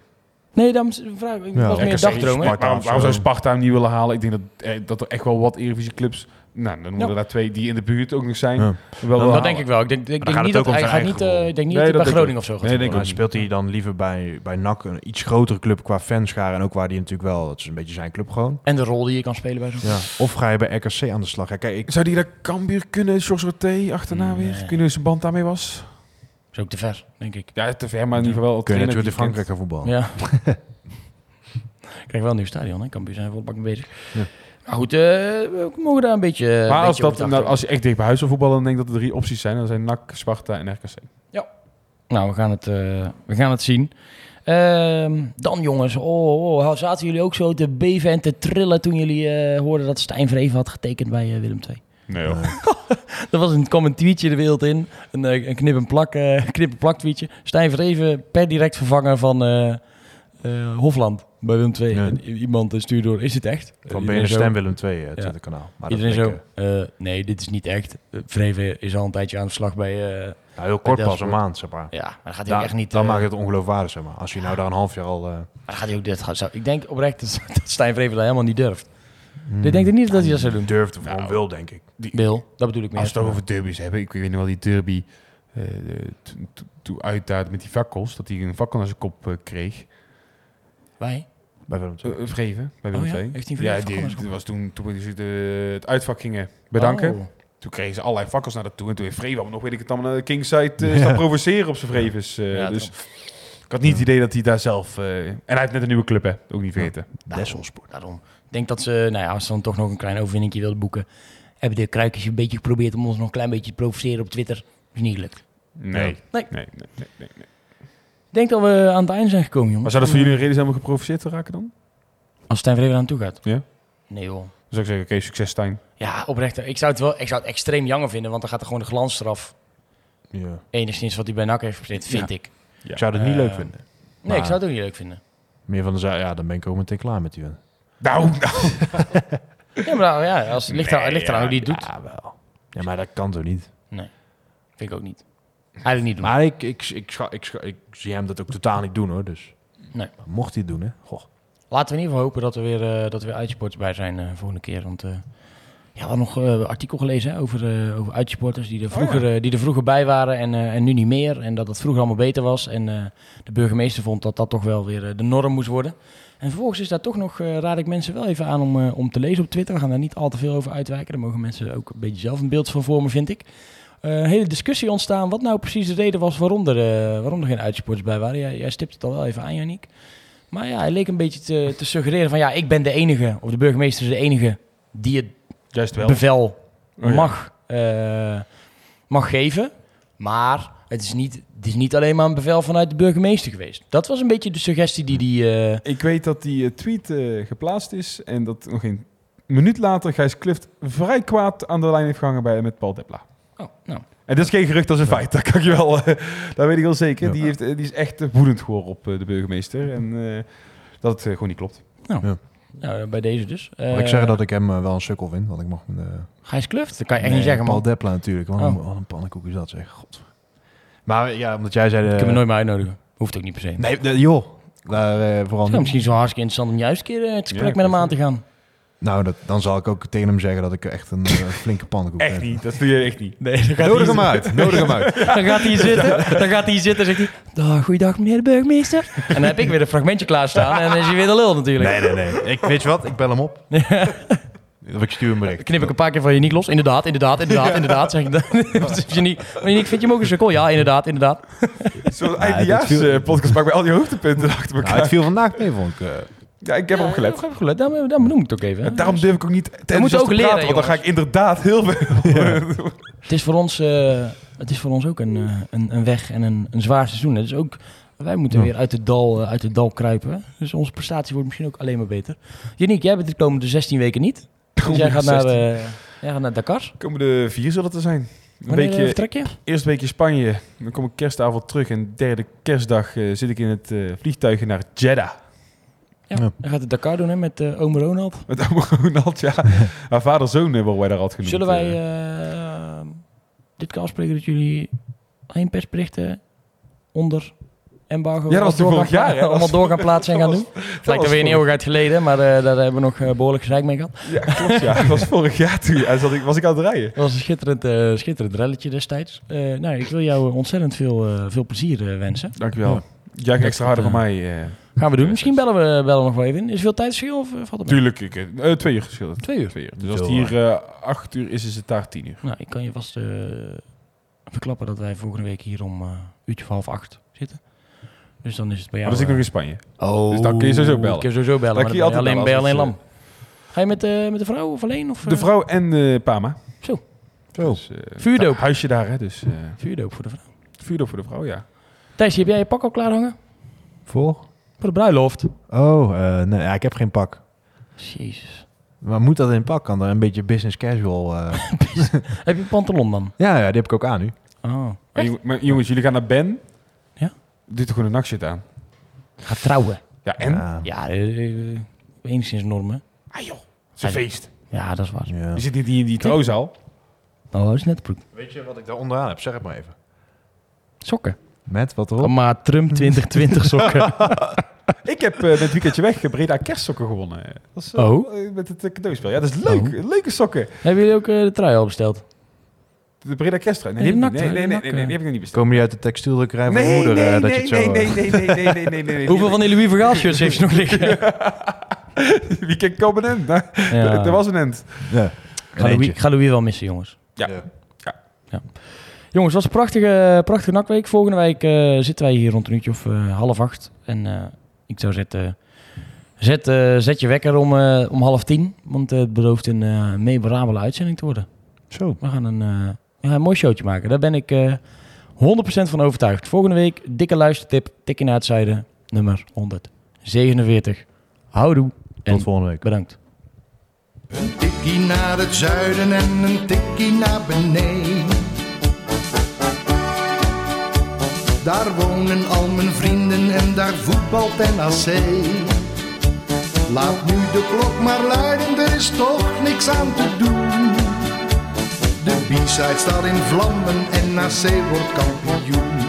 Nee, dan vraag ik. Ja. was meer Waarom, zou Sparta hem niet willen halen? Ik denk dat, eh, dat er echt wel wat Eredivisie-clubs... Nou, dan moeten Ja. daar twee die in de buurt ook nog zijn. Ja. Wel Dat denk ik wel. Ik denk, ik niet dat hij gaat niet, eh, ik denk niet Nee, dat dat bij denk ik Groningen of zo gaat Nee, denk ik speelt hij dan liever bij, bij NAC, een iets grotere club qua fanscharen. En ook waar die natuurlijk wel, het is een beetje zijn club gewoon. En de rol die je kan spelen bij zo'n Ja. Of ga je bij RKC aan de slag? Kijk, ik, Zou die daar Cambuur kunnen, George Roté achterna Nee. weer? Kunnen zijn band daarmee was? is ook te ver, denk ik. Ja, te ver, maar in ieder geval wel... kun je in die Frankrijk gaan voetballen. Ja. Krijg wel een nieuw stadion, hè? Cambuur zijn vol bak mee bezig. Ja. Maar goed, eh, we mogen daar een beetje. een Maar als, beetje dat, nou, als je echt dicht bij huis wil voetballen, dan denk ik dat er drie opties zijn. Dan zijn NAC, Sparta en RKC. Nou, we gaan het, eh, we gaan het zien. Ehm, dan jongens, oh, oh, zaten jullie ook zo te beven en te trillen toen jullie eh, hoorden dat Stijn Vreven had getekend bij eh, Willem II? Nee joh. Er was een, kwam een tweetje de wereld in, een, eh, een knip en plak, eh, knip en plak tweetje. Stijn Vreven per direct vervanger van eh, eh, Hofland bij Willem II. Ja. En i- iemand eh, stuurde door, is het echt? Van Eh, zo- Stem Willem 2, het Ja. tweede kanaal. Maar dat Iedereen zo, eh, eh, nee, dit is niet echt. Eh, Vreven is al een tijdje aan de slag bij... eh, nou, heel kort pas, een maand, zeg maar. ja, maar dan gaat hij Da- echt niet... dan eh, maakt het ongeloofwaardig, zeg maar. Als je nou daar een half jaar al... eh, Maar dan gaat hij ook dit gaan. zou- Ik denk oprecht dat, dat Stijn Vreven dat helemaal niet durft. Ik denk niet dat hij dat zou doen. Durft of gewoon Nou, wil, denk ik. Bill, dat bedoel ik meer. Als we het over derbies hebben, ik weet nog wel die derby eh, toen- toen- toen uit daar met die fakkels, dat hij een fakkel naar zijn kop eh, kreeg. Wij? Bij Willem II. Uh, Vreven, bij Oh Willem ja? II. Heeft hij een Ja, die, was toen, toen ze de, het uitvak gingen bedanken. Oh. Toen kregen ze allerlei fakkels naar dat toe. En toen heeft Vreven nog, weet ik het allemaal, naar de Kingside eh staan provoceren op zijn Vrevens. eh, Ja, dus daarom. ik had niet het idee dat hij daar zelf... eh, en hij heeft net een nieuwe club, hè. Ook niet vergeten. Desselsport. Daarom. Ik denk dat ze, nou ja, als ze dan toch nog een klein overwinningje wilden boeken, hebben de kruikjes een beetje geprobeerd om ons nog een klein beetje te provoceren op Twitter. Is niet gelukt. Nee. Nee. Nee, nee, nee, nee, nee. Ik denk dat we aan het einde zijn gekomen, jongens. Maar zou dat voor jullie een reden zijn om geprovoceerd te raken dan? Als Stijn Vreven aan toe gaat? Ja. Nee, joh. Dan zou ik zeggen, oké, succes Stijn. Ja, oprecht. Ik zou het wel, ik zou het extreem jammer vinden, want dan gaat er gewoon de glans eraf. Ja. Enigszins wat hij bij NAC heeft gepresteerd, vind ik. Ik zou het niet Eh, leuk vinden. Nee, ik zou het ook niet leuk vinden. Meer van de zaak, ja, dan ben ik ook meteen klaar met die. win. Nou, nou. Ja, maar nou, ja, als, het ligt, er, het ligt eraan hoe die het doet. Ja, wel. Ja, maar dat kan toch niet? Vind ik ook niet. Eigenlijk niet doen. Maar ik, ik, ik, scha- ik, scha- ik zie hem dat ook totaal niet doen, hoor. Dus Nee. mocht hij het doen, hè. Goh. laten we in ieder geval hopen dat er weer, eh, dat er weer uitsporters bij zijn eh, volgende keer. Want eh, ja, we hadden nog een artikel gelezen hè, over, over uitsporters die er, vroeger, eh, die er vroeger bij waren en, en nu niet meer. En dat het vroeger allemaal beter was. En de burgemeester vond dat dat toch wel weer de norm moest worden. En vervolgens is daar toch nog, raad ik mensen wel even aan om, om te lezen op Twitter. We gaan daar niet al te veel over uitwijken. Daar mogen mensen ook een beetje zelf een beeld van vormen, vind ik. Eh, een hele discussie ontstaan wat nou precies de reden was waarom er, eh, waarom er geen uitsporters bij waren. Jij, jij stipt het al wel even aan, Janiek. Maar ja, hij leek een beetje te, te suggereren van ja, ik ben de enige, of de burgemeester is de enige die het Juist wel. bevel Oh ja. mag, eh, mag geven. Maar het is, niet, het is niet alleen maar een bevel vanuit de burgemeester geweest. Dat was een beetje de suggestie die die... eh, Ik weet dat die eh, tweet eh, geplaatst is en dat nog geen minuut later Gijs Klift vrij kwaad aan de lijn heeft gehangen bij, met Paul Depla. Oh, nou, En dat is geen gerucht, dat is een feit. Dat kan ik je wel, eh, dat weet ik wel zeker. Ja. Die, heeft, eh, die is echt eh, woedend geworden op de burgemeester. En eh, dat het eh, gewoon niet klopt. nou, bij deze dus. Mag ik zeggen dat ik hem wel een sukkel vind? Want ik mag me... Gijs Kluft? Dat kan je echt niet zeggen, Paul man. Depla natuurlijk. Wat een, Oh. wat een pannenkoek is dat, zeg. God. Maar ja, omdat jij zei... de- Kunnen we nooit meer uitnodigen. Hoeft ook niet per se. Nee, joh. Daar, eh, vooral misschien zo hartstikke interessant om juist een keer het gesprek Ja, met hem aan te gaan. Nou, dat, dan zal ik ook tegen hem zeggen dat ik echt een eh, flinke pannenkoek Echt ben. niet, dat doe je echt niet. Nee, dan gaat, Nodig hij, hem uit. Nodig hem uit. dan gaat hij zitten. Dan gaat hij zitten en zegt hij... Dag, goeiedag meneer de burgemeester. En dan heb ik weer een fragmentje klaarstaan. En dan is hij weer de lul natuurlijk. Nee, nee, nee. Ik, weet je wat? Ik bel hem op. Of ik stuur hem bericht. knip ik een paar keer van je niet los. Inderdaad, inderdaad, inderdaad, inderdaad. Zeg ik dan. Als je niet, maar je vind je hem ook een sukkel? Ja, inderdaad, inderdaad. Zo'n viel- eh, podcast maakt bij al die hoogtepunten achter Nou, elkaar. het viel vandaag mee, vond ik. Eh. ja, ik heb erop gelet. Ik heb gelet. Daarom, daarom noem ik het ook even. daarom durf ik ook niet te moeten enthousiast ook te leren, praten, want dan ga ik inderdaad heel veel... Het is voor ons, eh, het is voor ons ook een, eh, een, een weg en een, een zwaar seizoen. hè. Dus ook, wij moeten Ja. weer uit het, dal, eh, uit het dal kruipen. Dus onze prestatie wordt misschien ook alleen maar beter. Janiek, jij bent de komende 16 weken niet. Dus jij gaat naar, 16. eh, jij gaat naar Dakar. Komende vier zullen het er zijn. Een eh, weekje, vertrek je? eerst weekje Spanje, dan kom ik kerstavond terug en derde kerstdag eh, zit ik in het eh, vliegtuig naar Jeddah. Ja, Ja. dan gaat het Dakar doen hè, met eh oom Ronald. Met Ome Ronald, ja. Haar vader-zoon eh, worden wij daar altijd genoemd. Zullen wij eh. eh, dit keer afspreken dat jullie geen persberichten onder embargo Ja, dat was vorig jaar, hè? Allemaal door gaan plaatsen en gaan doen? dat Lijkt er weer een eeuwigheid geleden, maar eh, daar hebben we nog eh, behoorlijk gezeik mee gehad. Ja, klopt, ja. Dat was vorig jaar toen. En zat ik, was ik aan het rijden. Dat was een schitterend, eh, schitterend relletje destijds. Eh, nou, ik wil jou ontzettend veel, eh, veel plezier eh, wensen. Dankjewel. Ja. Jij gaat extra harder eh, van mij. Gaan we doen. Misschien bellen we, bellen we nog wel even in. Is er veel tijdsverschil of eh, valt het mee? tuurlijk, ik, eh, twee uur geschil. Twee uur. Twee uur. Dus als het hier eh, acht uur is, is het daar tien uur. Nou, ik kan je vast eh, verklappen dat wij volgende week hier om eh uurtje of half acht zitten. Dus dan is het bij Maar jou... dan zit ik nog in Spanje. Oh, Dus dan kun je sowieso bellen. Kun je sowieso bellen. Dan maar je dan alleen, bellen alleen lam. Ga je met, eh, met de vrouw of alleen? Of, De vrouw en eh Pama. Zo. Zo. Dus, eh, Vuurdoop. Huisje daar, hè. Dus eh Vuurdoop voor de vrouw. vuurdoop voor de vrouw, ja. Thijs, heb jij je pak al klaar hangen? Voor? Voor de bruiloft. Oh, eh, nee, ja, ik heb geen pak. Jezus. Maar moet dat in pak? Kan er een beetje business casual... eh, Heb je een pantalon dan? ja, ja, die heb ik ook aan nu. Oh. Maar, jong- maar jongens, jullie gaan naar Ben. Ja. Doe toch gewoon een nachtshit aan. Ga trouwen. Ja, en? Ja, Ja, eh, eh, enigszins normen. Ah joh, het is een feest. Ja, dat is waar. ja. Je zit niet in die trouwzaal. Oh, dat is net broek. Weet je wat ik daar onderaan heb? Zeg het maar even. Sokken. Met wat erop? Maar Trump 2020 sokken. ik heb uh, dit weekendje weg eh, Breda kerstsokken gewonnen. Dat is, uh, oh. Met het cadeauspel. Ja, dat is leuk. Oh. Leuke sokken. Hebben jullie ook de trui al besteld? De Breda kersttrui. Nee, nee, nee, nee, nee, die heb ik nog niet besteld. Kom je uit de textielderij van nee, moeder? Nee, dat je het zo... nee, nee, nee, nee, nee, nee, nee, Hoeveel van die Louis Vergaal shirts heeft je nog liggen? Wie komen komen end? Er was een end. Ja. Ga, Louis, wel missen, jongens. Ja. Ja. ja. Jongens, het was een prachtige, prachtige nakweek. Volgende week eh, zitten wij hier rond een uurtje of eh, half acht. En eh, ik zou zetten, zet, eh, zet je wekker om, eh, om half tien. Want het belooft een eh memorabele uitzending te worden. Zo. We gaan een, eh, mooi showtje maken. Daar ben ik eh 100% van overtuigd. Volgende week, dikke luistertip. Tikkie naar het zuiden. Nummer 147. Houdoe. En Tot volgende week. bedankt. Een tikkie naar het zuiden en een tikkie naar beneden. Daar wonen al mijn vrienden en daar voetbalt NAC. Laat nu de klok maar luiden, er is toch niks aan te doen. De B-side staat in vlammen en NAC wordt kampioen.